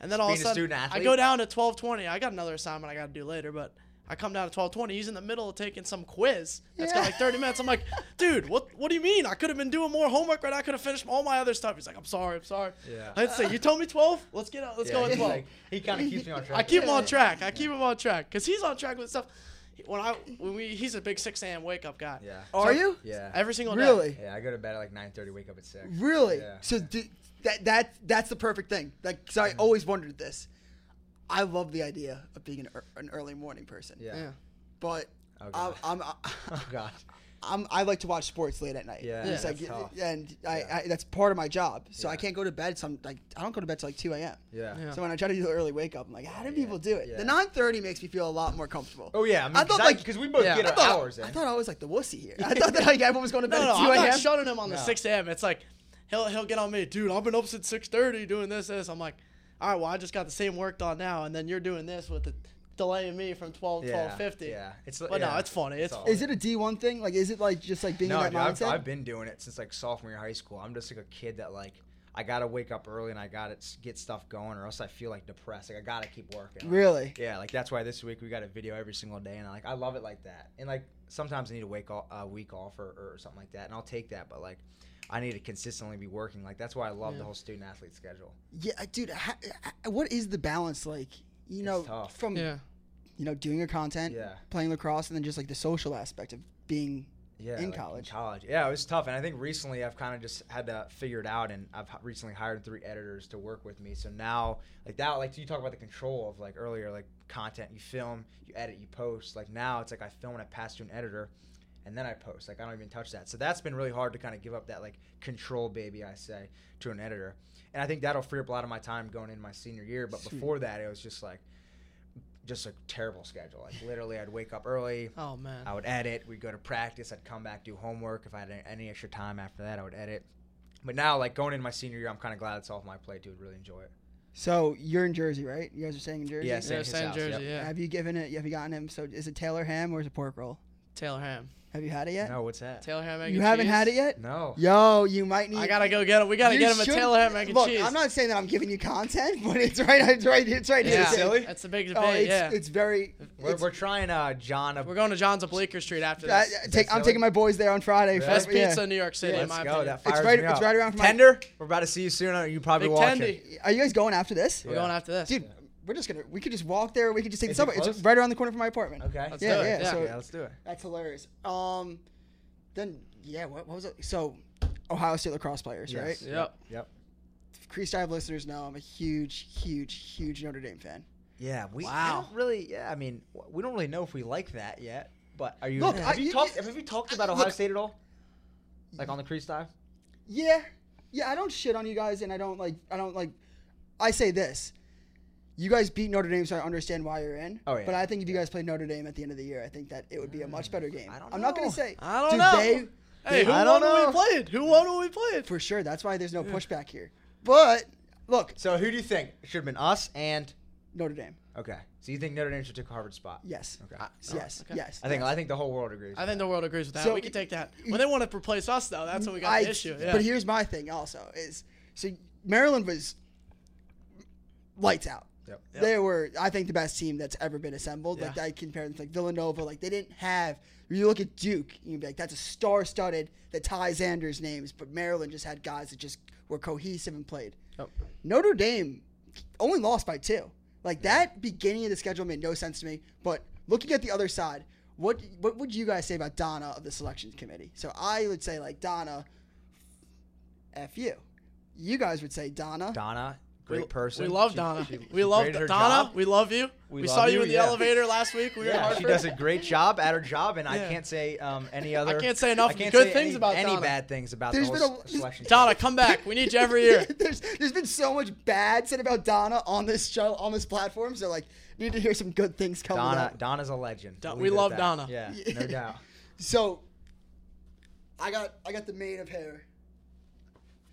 And then all of a sudden, I go down to 12:20. I got another assignment I got to do later, but I come down to 12:20. He's in the middle of taking some quiz. That's got like 30 minutes. I'm like, dude, what what do you mean? I could have been doing more homework right now. I could have finished all my other stuff. He's like, I'm sorry, I'm sorry. Yeah. I'd say, you told me 12. Let's get out. Let's go at 12. like- he kind of keeps me on track. I keep him on track. I keep him on track because he's on track with stuff. When I when we he's a big 6 a.m. wake up guy. Yeah. Are you Yeah. Every single day. really? Yeah, I go to bed at like 9:30, wake up at six. Really? Yeah. So d- that that that's the perfect thing. Like, cause I mm-hmm. always wondered this. I love the idea of being an, ear- an early morning person. Yeah. Yeah. But Oh, I'm, God. I'm, Oh God. I'm I like to watch sports late at night. Yeah, It's that's like, tough. and I, Yeah. I that's part of my job. So I can't go to bed. Some like I don't go to bed till like 2 a.m. Yeah. Yeah. So when I try to do the early wake up, I'm like, how do Yeah, people do it? yeah. The 9:30 makes me feel a lot more comfortable. Oh yeah. I, mean, I thought, 'cause like- because we both Yeah. get I thought, hours in. I thought I was like the wussy here. I thought that like everyone was going to bed No, no, at 2 I'm not shutting him on the No. 6 a.m. It's like he'll he'll get on me, dude. I've been up since 6:30 doing this this. I'm like, all right, well I just got the same work done now, and then you're doing this with the delaying me from 12 yeah. 12:50. Yeah. It's. But yeah. no, it's funny. It's all- Is it a D1 thing? Like, is it like just like being no, in that dude, I've, mindset? I've been doing it since like sophomore year high school. I'm just like a kid that like I gotta wake up early and I gotta get stuff going, or else I feel like depressed. Like I gotta keep working. Like, really? Yeah, like that's why this week we got a video every single day, and I, like I love it like that. And like sometimes I need to wake off, a uh, week off or, or something like that, and I'll take that. But like I need to consistently be working. Like that's why I love Yeah. the whole student athlete schedule. Yeah, dude. Ha, ha- what is the balance like? You know, tough. from yeah. you know doing your content, Yeah. playing lacrosse, and then just like the social aspect of being. Yeah, In like, college. college, yeah, it was tough, and I think recently I've kind of just had to figure it out, and I've recently hired three editors to work with me. So now, like that, like you talk about the control of like earlier, like content you film, you edit, you post. Like now, it's like I film and I pass to an editor, and then I post. Like I don't even touch that. So that's been really hard to kind of give up that like control, baby, I say, to an editor, and I think that'll free up a lot of my time going into my senior year. But Sweet. before that, it was just like. Just a terrible schedule. Like literally, I'd wake up early, Oh man. I would edit. We'd go to practice. I'd come back, do homework. If I had any extra time after that, I would edit. But now, like going into my senior year, I'm kind of glad it's off my plate. Dude, really enjoy it. So you're in Jersey, right? You guys are staying in Jersey. Yeah, Yeah, Same his Jersey. yep. Yeah. Have you given it? Have you gotten him? So is it Taylor ham or is it pork roll? Taylor Ham. Have you had it yet? No, what's that? Taylor Ham. Egg you and haven't cheese. had it yet. No. Yo, you might need. I gotta go get him. We gotta you get him a should- Taylor Ham egg and Look, cheese. I'm not saying that I'm giving you content, but it's right. It's right. It's right here. yeah. silly? That's the big Oh, debate. it's, yeah. it's very. We're, it's- we're trying uh John. We're going to John's up Bleecker Street after I- this. I take, I'm silly? taking my boys there on Friday. Really? for- Best yeah. pizza in New York City, in Let's my go. opinion. That fires right- me it's up. right around from my- Tender. We're about to see you soon. You probably Big watching. Tendy. Are you guys going after this? We're Yeah. going after this. Dude, we're just gonna. We could just walk there. We could just take Is the it subway. It's right around the corner from my apartment. Okay. Let's Yeah, do it. yeah, Yeah. so- yeah, let's do it. That's hilarious. Um, then yeah, what, what was it? So, Ohio State lacrosse players, Yes. right? Yep. Yep. Crease Dive listeners know I'm a huge, huge, huge Notre Dame fan. Yeah. We. I Wow. don't really. Yeah. I mean, w- we don't really know if we like that yet. But are you? Look, have I- you you- talked? you- have you talked I- about look- Ohio State at all? Like on the Crease Dive? Yeah, yeah. I don't shit on you guys, and I don't like. I don't like. I say this. You guys beat Notre Dame, so I understand why you're in. Oh, yeah. But I think if you guys played Notre Dame at the end of the year, I think that it would be a much mm, better game. I don't I'm not gonna say. I don't Dude, know. They, Hey, who I won don't when know. we played? Who won when we played? for sure. That's why there's no pushback here. But look, So who do you think should have been us and? Notre Dame. Okay. So you think Notre Dame should take Harvard's spot? Yes. Okay. Uh, yes. Okay. Yes. I think yes. I think the whole world agrees. I think the world agrees with that. So- we can take that. When they want to replace us, though, that's when we got I- the issue. Yeah. But here's my thing also is so Maryland was lights out. Yep. Yep. They were, I think, the best team that's ever been assembled. Like I compare them to like Villanova. Like they didn't have. You look at Duke, you'd be like, that's a star-studded that Ty Xander's names, but Maryland just had guys that just were cohesive and played. Yep. Notre Dame only lost by two. Like that beginning of the schedule made no sense to me. But looking at the other side, what what would you guys say about Donna of the selection committee? So I would say like Donna, f you. You guys would say Donna. Donna, we, great person. we love She- Donna. she- we she love Donna. job. We love you. We We, love saw you, you, in the yeah. elevator last week. We were in Yeah, she does a great job at her job, and I can't say um, any other. I can't say enough can't good say things any, about any Donna. bad things about There's the been whole a- selection. Donna, come back. We need you every year. there's there's been so much bad said about Donna on this show on this platform. So like, need to hear some good things coming Donna, up. Donna's a legend. Don- We'll we leave it at love. Donna. Yeah, Yeah. no doubt. So, I got I got the maid of hair.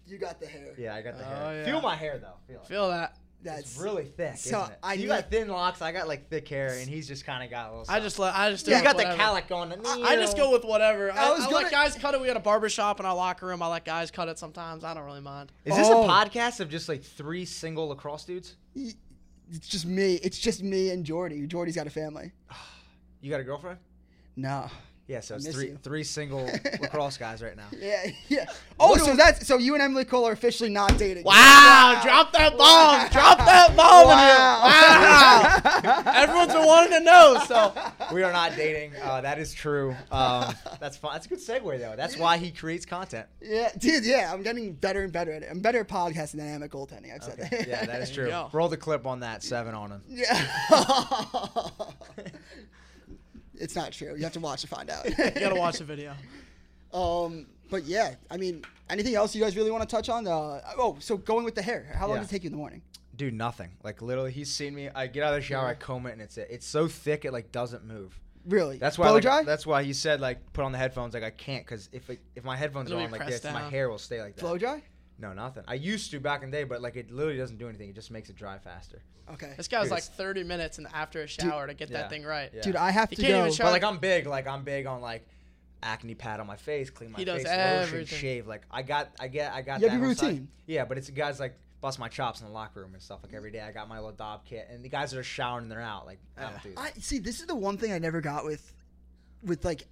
You got the hair. Yeah, I got the Oh, hair. yeah. Feel my hair though. Feel it. Feel that. That's it's really thick. so isn't it? I you need- got thin locks. I got like thick hair, and he's just kind of got a little. I just let I just do He's it got the whatever. calic going. I, I just go with whatever. I, I was I gonna- let guys cut it. We had a barber shop in our locker room. I let guys cut it sometimes. I don't really mind. Is this Oh. a podcast of just like three single lacrosse dudes? it's just me. It's just me and Jordie. Jordie's got a family. You got a girlfriend? No. Yeah, so it's three you. three single lacrosse guys right now. Yeah, yeah. Oh, so that's so you and Emily Cole are officially not dating. Wow! Drop that bomb! Drop that bomb Wow. Wow! Everyone's been wanting to know. So We are not dating. Uh, that is true. Um, that's fun. That's a good segue though. That's why he creates content. Yeah, dude. Yeah, I'm getting better and better at it. I'm better at podcasting than I am at goaltending. I've said that. Yeah, that is true. Roll the clip on that seven on him. Yeah. It's not true. You have to watch to find out. you gotta watch the video. Um, but yeah, I mean, anything else you guys really want to touch on? Uh, oh, so going with the hair. How long Yeah. does it take you in the morning? Dude, nothing. Like literally, he's seen me. I get out of the shower, I comb it, and it's it. It's so thick it like doesn't move. Really? That's why. Blow like, dry. That's why he said like put on the headphones. Like I can't because if it, if my headphones It'll are on like pressed this, my hair will stay like that. Blow dry. No, nothing. I used to back in the day, but like it literally doesn't do anything. It just makes it dry faster. Okay. This guy's Dude, like 30 minutes and after a shower to get Yeah. that thing right. Yeah. Dude, I have You to can't go. even show- But like I'm big. Like I'm big on like acne pad on my face, clean my He does face, lotion, shave. Like I got, I get, I got. You have that your on the side. routine. Yeah, but it's guys like bust my chops in the locker room and stuff like every day. I got my little dopp kit, and the guys that are showering and they're out. Like I don't do that. I see. This is the one thing I never got with, with like,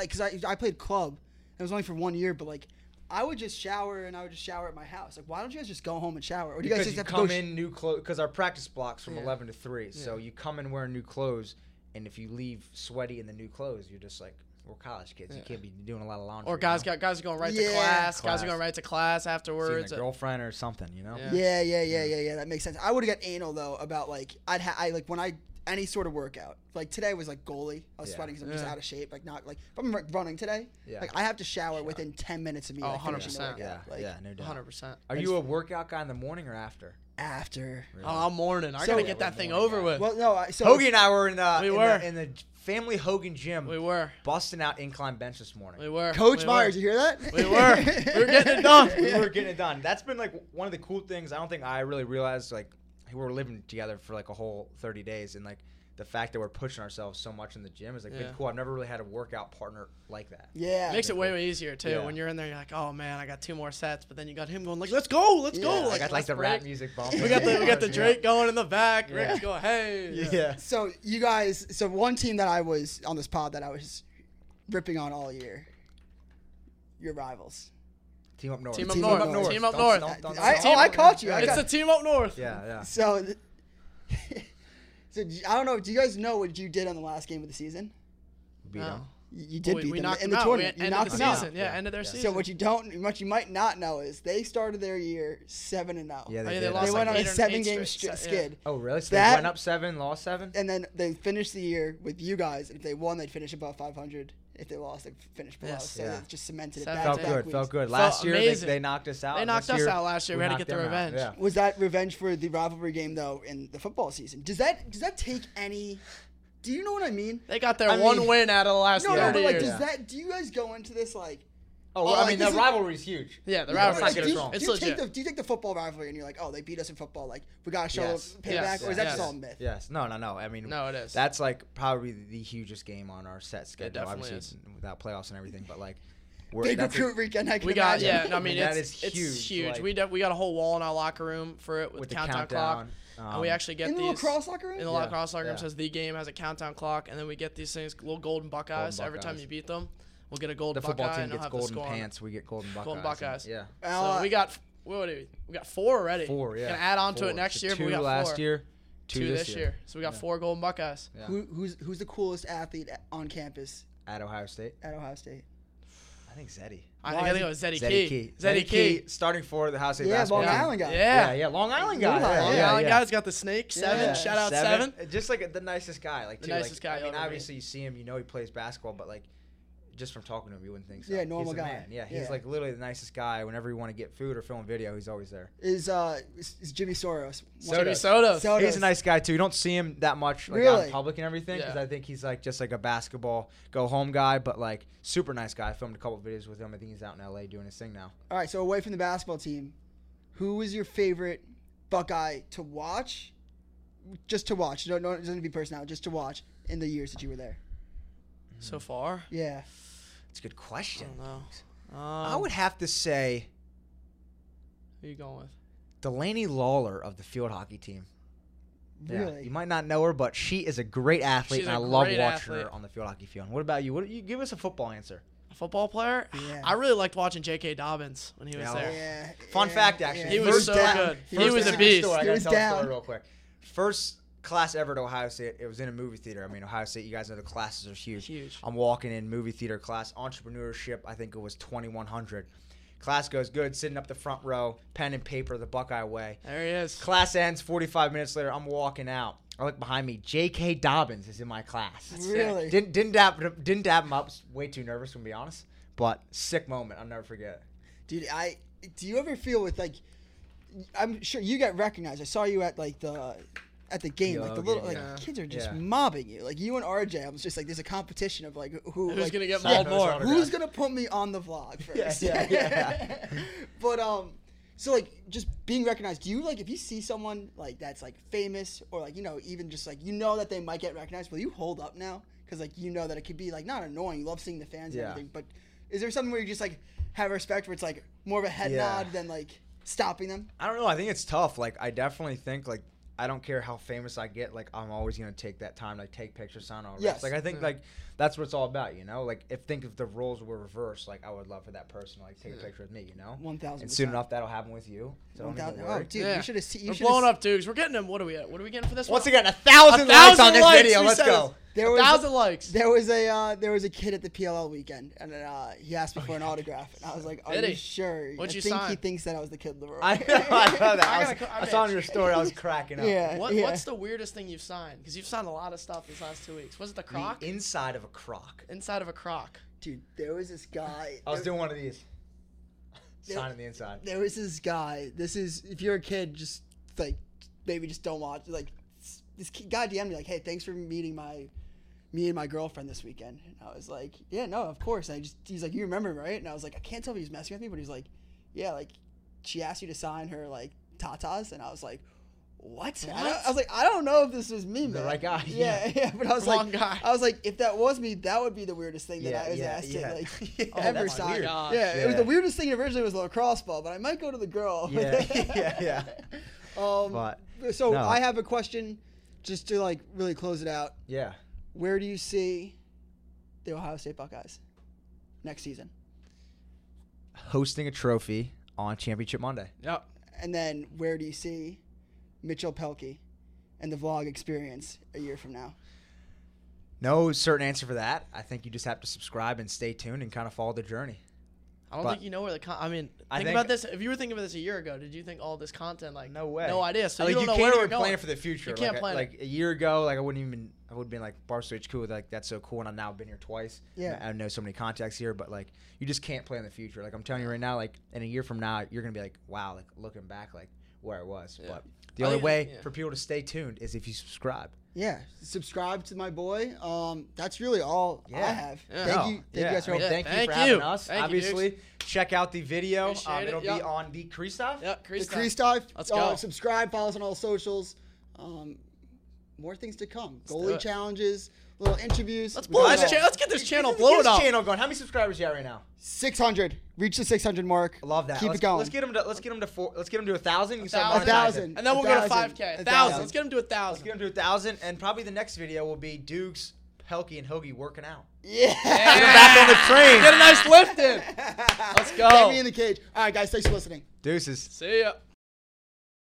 because I I played club. It was only for one year, but like, I would just shower and I would just shower at my house. Like, why don't you guys just go home and shower? Or do you guys just you have to come go? sh- in new clothes because our practice blocks from Yeah. 11 to 3 so you come in wearing new clothes and if you leave sweaty in the new clothes you're just like we're college kids you can't be doing a lot of laundry Or you guys know? got guys are going right Yeah. to class. Guys are going right to class Seeing afterwards. a girlfriend or something you know Yeah. yeah, yeah, yeah, yeah, yeah. That makes sense. I would have got anal though about like I'd ha- I like when I any sort of workout. Like today was like goalie. I was Yeah. sweating because I'm just Yeah. out of shape. Like not like if I'm running today. Yeah. Like I have to shower within ten minutes of me Oh, like, finishing the 100%. yeah. Like yeah no doubt 100%. are you a workout guy in the morning or after after. Oh, I'm morning. I So- gotta get that thing morning over with. Well, no. I, so Hogie and I were in the, We in, were. the in the family Hogan gym we were. busting out incline bench this morning We were. Coach we Myers, Were. you hear that? We were. We were getting it done. we were getting it done. That's been like one of the cool things. I don't think I really realized like we were living together for like a whole 30 days, and like the fact that we're pushing ourselves so much in the gym is like Yeah. cool. I've never really had a workout partner like that. Yeah. it Makes it way, way easier too. Yeah. When you're in there, you're like, oh man, I got two more sets. But then you got him going like, let's go, let's Yeah. go. I I Like, got like let's the rap music bumping. We got the we got the Yeah. Drake going in the back. Yeah. Rick's going, hey. Yeah. So you guys, so one team that I was on this pod that I was ripping on all year, your rivals. Team up north. Team up Team north. up north. Team up Don't- north. don't- don't- I, oh, I caught you. I It's got, the team up north. Yeah, yeah. so, so d- I don't know. Do you guys know what you did on the last game of the season? Beat No. 'em. You, you did we, beat we them knocked in them the out. tournament. We you ended knocked the them out. Yeah, Yeah. end of their Yeah. season. So what you don't, what you might not know is they started their year seven and zero. Yeah, Oh, they, yeah, did. they they lost went like on a seven game straight st- yeah. skid, Oh, really? So That- they went up seven, lost seven. and then they finished the year with you guys. And if they won, they'd finish above 500. If they lost, they finished finish below. Yes. so Yeah. it just cemented it. Seven back Felt to to back good. weeks. Felt good. Felt Last year they, they knocked us out. They This knocked us year, out last year. We had to get the revenge. Yeah. Was that revenge for the rivalry game though in the football season? Does that does that take any? Do you know what I mean? They got their I one mean- win out of the last No, no, but like, does Yeah. that? Do you guys go into this like? Oh, Oh, well, I like, mean, this the is- rivalry is huge. yeah, the Yeah, rivalry let's not do get you, do It's you take legit. the do you take the football rivalry and you're like, oh, they beat us in football, like we gotta show Yes. payback, Yes. or is that Yes. just all myth? Yes. No, no, no. I mean, No, it is. That's like probably the hugest game on our set schedule. definitely obviously, is. without playoffs and everything, but like, we're, Big that's a- recruit weekend. I can we got imagine. yeah. no, I mean, it's is it's huge, huge. like- we de- we got a whole wall in our locker room for it with, with the countdown, clock, countdown. and we um, actually get in the lacrosse locker room. in the Yeah, lacrosse locker room yeah. says the game has a countdown clock, and then we get these things little golden buckeyes. Every time you beat them, we'll get a the golden football buckeye, team and they'll gets have the golden score on it. pants. We get golden buckeyes. Golden and- Buckeyes. Yeah. Uh, So we got what do we? We got four already. Four. Yeah. Gonna add on to Four. it next So year, but Two we got last four. year. Two, Two this year. So we got Yeah. four golden buckeyes. Yeah. Who, who's who's the coolest athlete at- on campus At Ohio State. at Ohio State? I think Zeddy. I, Why I think it- it was Zeddy, Zeddy Key. Key. Zeddy Key. starting for the Ohio State Yeah, basketball Long team. Island guy. Yeah. Yeah, yeah, Long Island guy. Long Yeah, Island. yeah, Long Island yeah. guy's got the snake. Seven. Yeah. Shout out seven. Just like the nicest guy. Like The too, nicest like, guy I mean, ever meet. obviously you see him, you know he plays basketball, but like just from talking to him, you wouldn't think so. Yeah, normal he's a guy. Man. Yeah, he's Yeah. like literally the nicest guy. Whenever you want to get food or film video, he's always there. Is uh is, is Jimmy Sotos? Soto. Jimmy Soto. Soto. He's a nice guy too. You don't see him that much like out in public and everything because Yeah. I think he's like just like a basketball go home guy, but like super nice guy. I filmed a couple videos with him. I think he's out in LA doing his thing now. All right, so away from the basketball team, who was your favorite Buckeye to watch, just to watch. No, no, it doesn't have to be personality, just to watch in the years that you were there? So far, Yeah. It's a good I question. don't know. Um, I would have to say Who you going with? Delaney Lawler of the field hockey team. Yeah, You might not know her, but she is a great athlete, She's and I love watching athlete. her on the field hockey field. What about you? What you give us a football answer? A football player? Yeah. I really liked watching J.K. Dobbins when he was Yeah, there. Yeah. Fun yeah, fact, actually. yeah. He was First so down. good. He was a beast. Story. He gotta was tell the down. story real quick. First class ever to Ohio State. It was in a movie theater. I mean, Ohio State. You guys know the classes are huge. Huge. I'm walking in movie theater class, entrepreneurship. I think it was 2100. Class goes good, sitting up the front row, pen and paper, the Buckeye way. There he is. Class ends 45 minutes later. I'm walking out. I look behind me. J.K. Dobbins is in my class. Really? Didn't didn't dab didn't dab him up. Was Way too nervous, to be honest. But sick moment. I'll never forget it. Dude, I do you ever feel with like I'm sure you got recognized. I saw you at like the at the game, like the little game, like yeah. kids are just Yeah. mobbing you. Like you and RJ, I was just like there's a competition of like who Who's like, gonna get Sign mauled more? who's gonna put me on the vlog first. Yeah, yeah, yeah. but um so like just being recognized, do you like if you see someone like that's like famous or like you know even just like you know that they might get recognized, will you hold up now? Because like you know that it could be like not annoying. You love seeing the fans Yeah. and everything, but is there something where you just like have respect where it's like more of a head Yeah. nod than like stopping them? I don't know. I think it's tough. Like I definitely think like I don't care how famous I get. Like I'm always gonna take that time to like take pictures, sign autographs. Yes. Like I think mm. like that's what it's all about. You know. Like if think if the roles were reversed, like I would love for that person to like take a picture with me. You know. One thousand. And soon enough that'll happen with you. So don't even Oh, dude, Yeah. you should have seen. You We're blowing up, dudes. We're getting him. What are we at? What are we getting for this Once one? again, a thousand, likes thousand on this likes, video. Let's said go. There was a was thousand likes. There was a uh, there was a kid at the PLL weekend, and uh, he asked me for an autograph, and I was like, "Are Did you he? sure?" What'd I you think he sign? thinks that I was the kid Leroy. I know, I know that. I I, gotta was, I I saw on bet. your story. I was cracking up. yeah, What, yeah. What's the weirdest thing you've signed? Because you've signed a lot of stuff these last two weeks. Was it the croc? The inside of a croc. Inside of a croc. dude? There was this guy. I was there, doing one of these. There- Signing the inside. there was this guy. This is if you're a kid, just like maybe just don't watch. Like this kid, guy DM'd me like, "Hey, thanks for meeting my." Me and my girlfriend this weekend, and I was like, "Yeah, no, of course." And I just, he's like, "You remember, right?" And I was like, "I can't tell if he's messing with me," but he's like, "Yeah, like, she asked you to sign her like tatas," and I was like, "What?" I, What? I was like, "I don't know if this was me, The right guy, Yeah, yeah. But I was Wrong like, guy. I was like, if that was me, that would be the weirdest thing that Yeah, I was yeah, asked yeah. to like Yeah, ever sign. Yeah, it was the weirdest thing. Originally was a lacrosse ball, but I might go to the girl. Yeah, yeah, yeah. Um, But so no. I have a question, just to like really close it out. yeah. Where do you see the Ohio State Buckeyes next season? Hosting a trophy on Championship Monday. Yep. And then where do you see Mitchell Pehlke and the vlog experience a year from now? No certain answer for that. I think you just have to subscribe and stay tuned and kind of follow the journey. I don't But- think you know where the con- I mean, think, I think- about this. If you were thinking about this a year ago, did you think all this content like No way. No idea. So like, you don't know can't where we're even going. plan for the future. You can't like, plan it. Like a year ago, like I wouldn't even. I would have been like Barstool HQ. Like that's so cool, and I've now been here twice. Yeah. I I know so many contacts here, but like you just can't plan the future. Like I'm telling you right now, like in a year from now, you're gonna be like, wow, like looking back, like where I was. Yeah. But the I only oh, think- way yeah. for people to stay tuned is if you subscribe. Yeah, subscribe to my boy. Um, that's really all I have. Yeah. Thank you, thank yeah, you guys for I mean, Yeah, thank you thank for you. having us. Thank you, Obviously, check out the video. Um, it, it'll yep. be on the Crease stuff. Yep, the Crease Crease Dive. Let's uh, go. subscribe, follow us on all socials. Um, more things to come. do Goalie it. challenges, little interviews. Let's blow this channel. Let's get this channel Get blown up. channel going. How many subscribers you at right now? 600. Reach the 600 mark. I love that. Keep let's, it going. Let's get him to let's get him to four. Let's get him to a thousand. You A start a thousand. And then we'll A go to 5K. A A thousand. thousand. Let's get him to a Let's thousand. get him to a thousand, and probably the next video will be Doogs, Pehlke, and Hogie working out. Yeah. Get him back on the train. Get a nice lift in. Let's go. Get me in the cage. All right, guys. Thanks for listening. Deuces. See ya.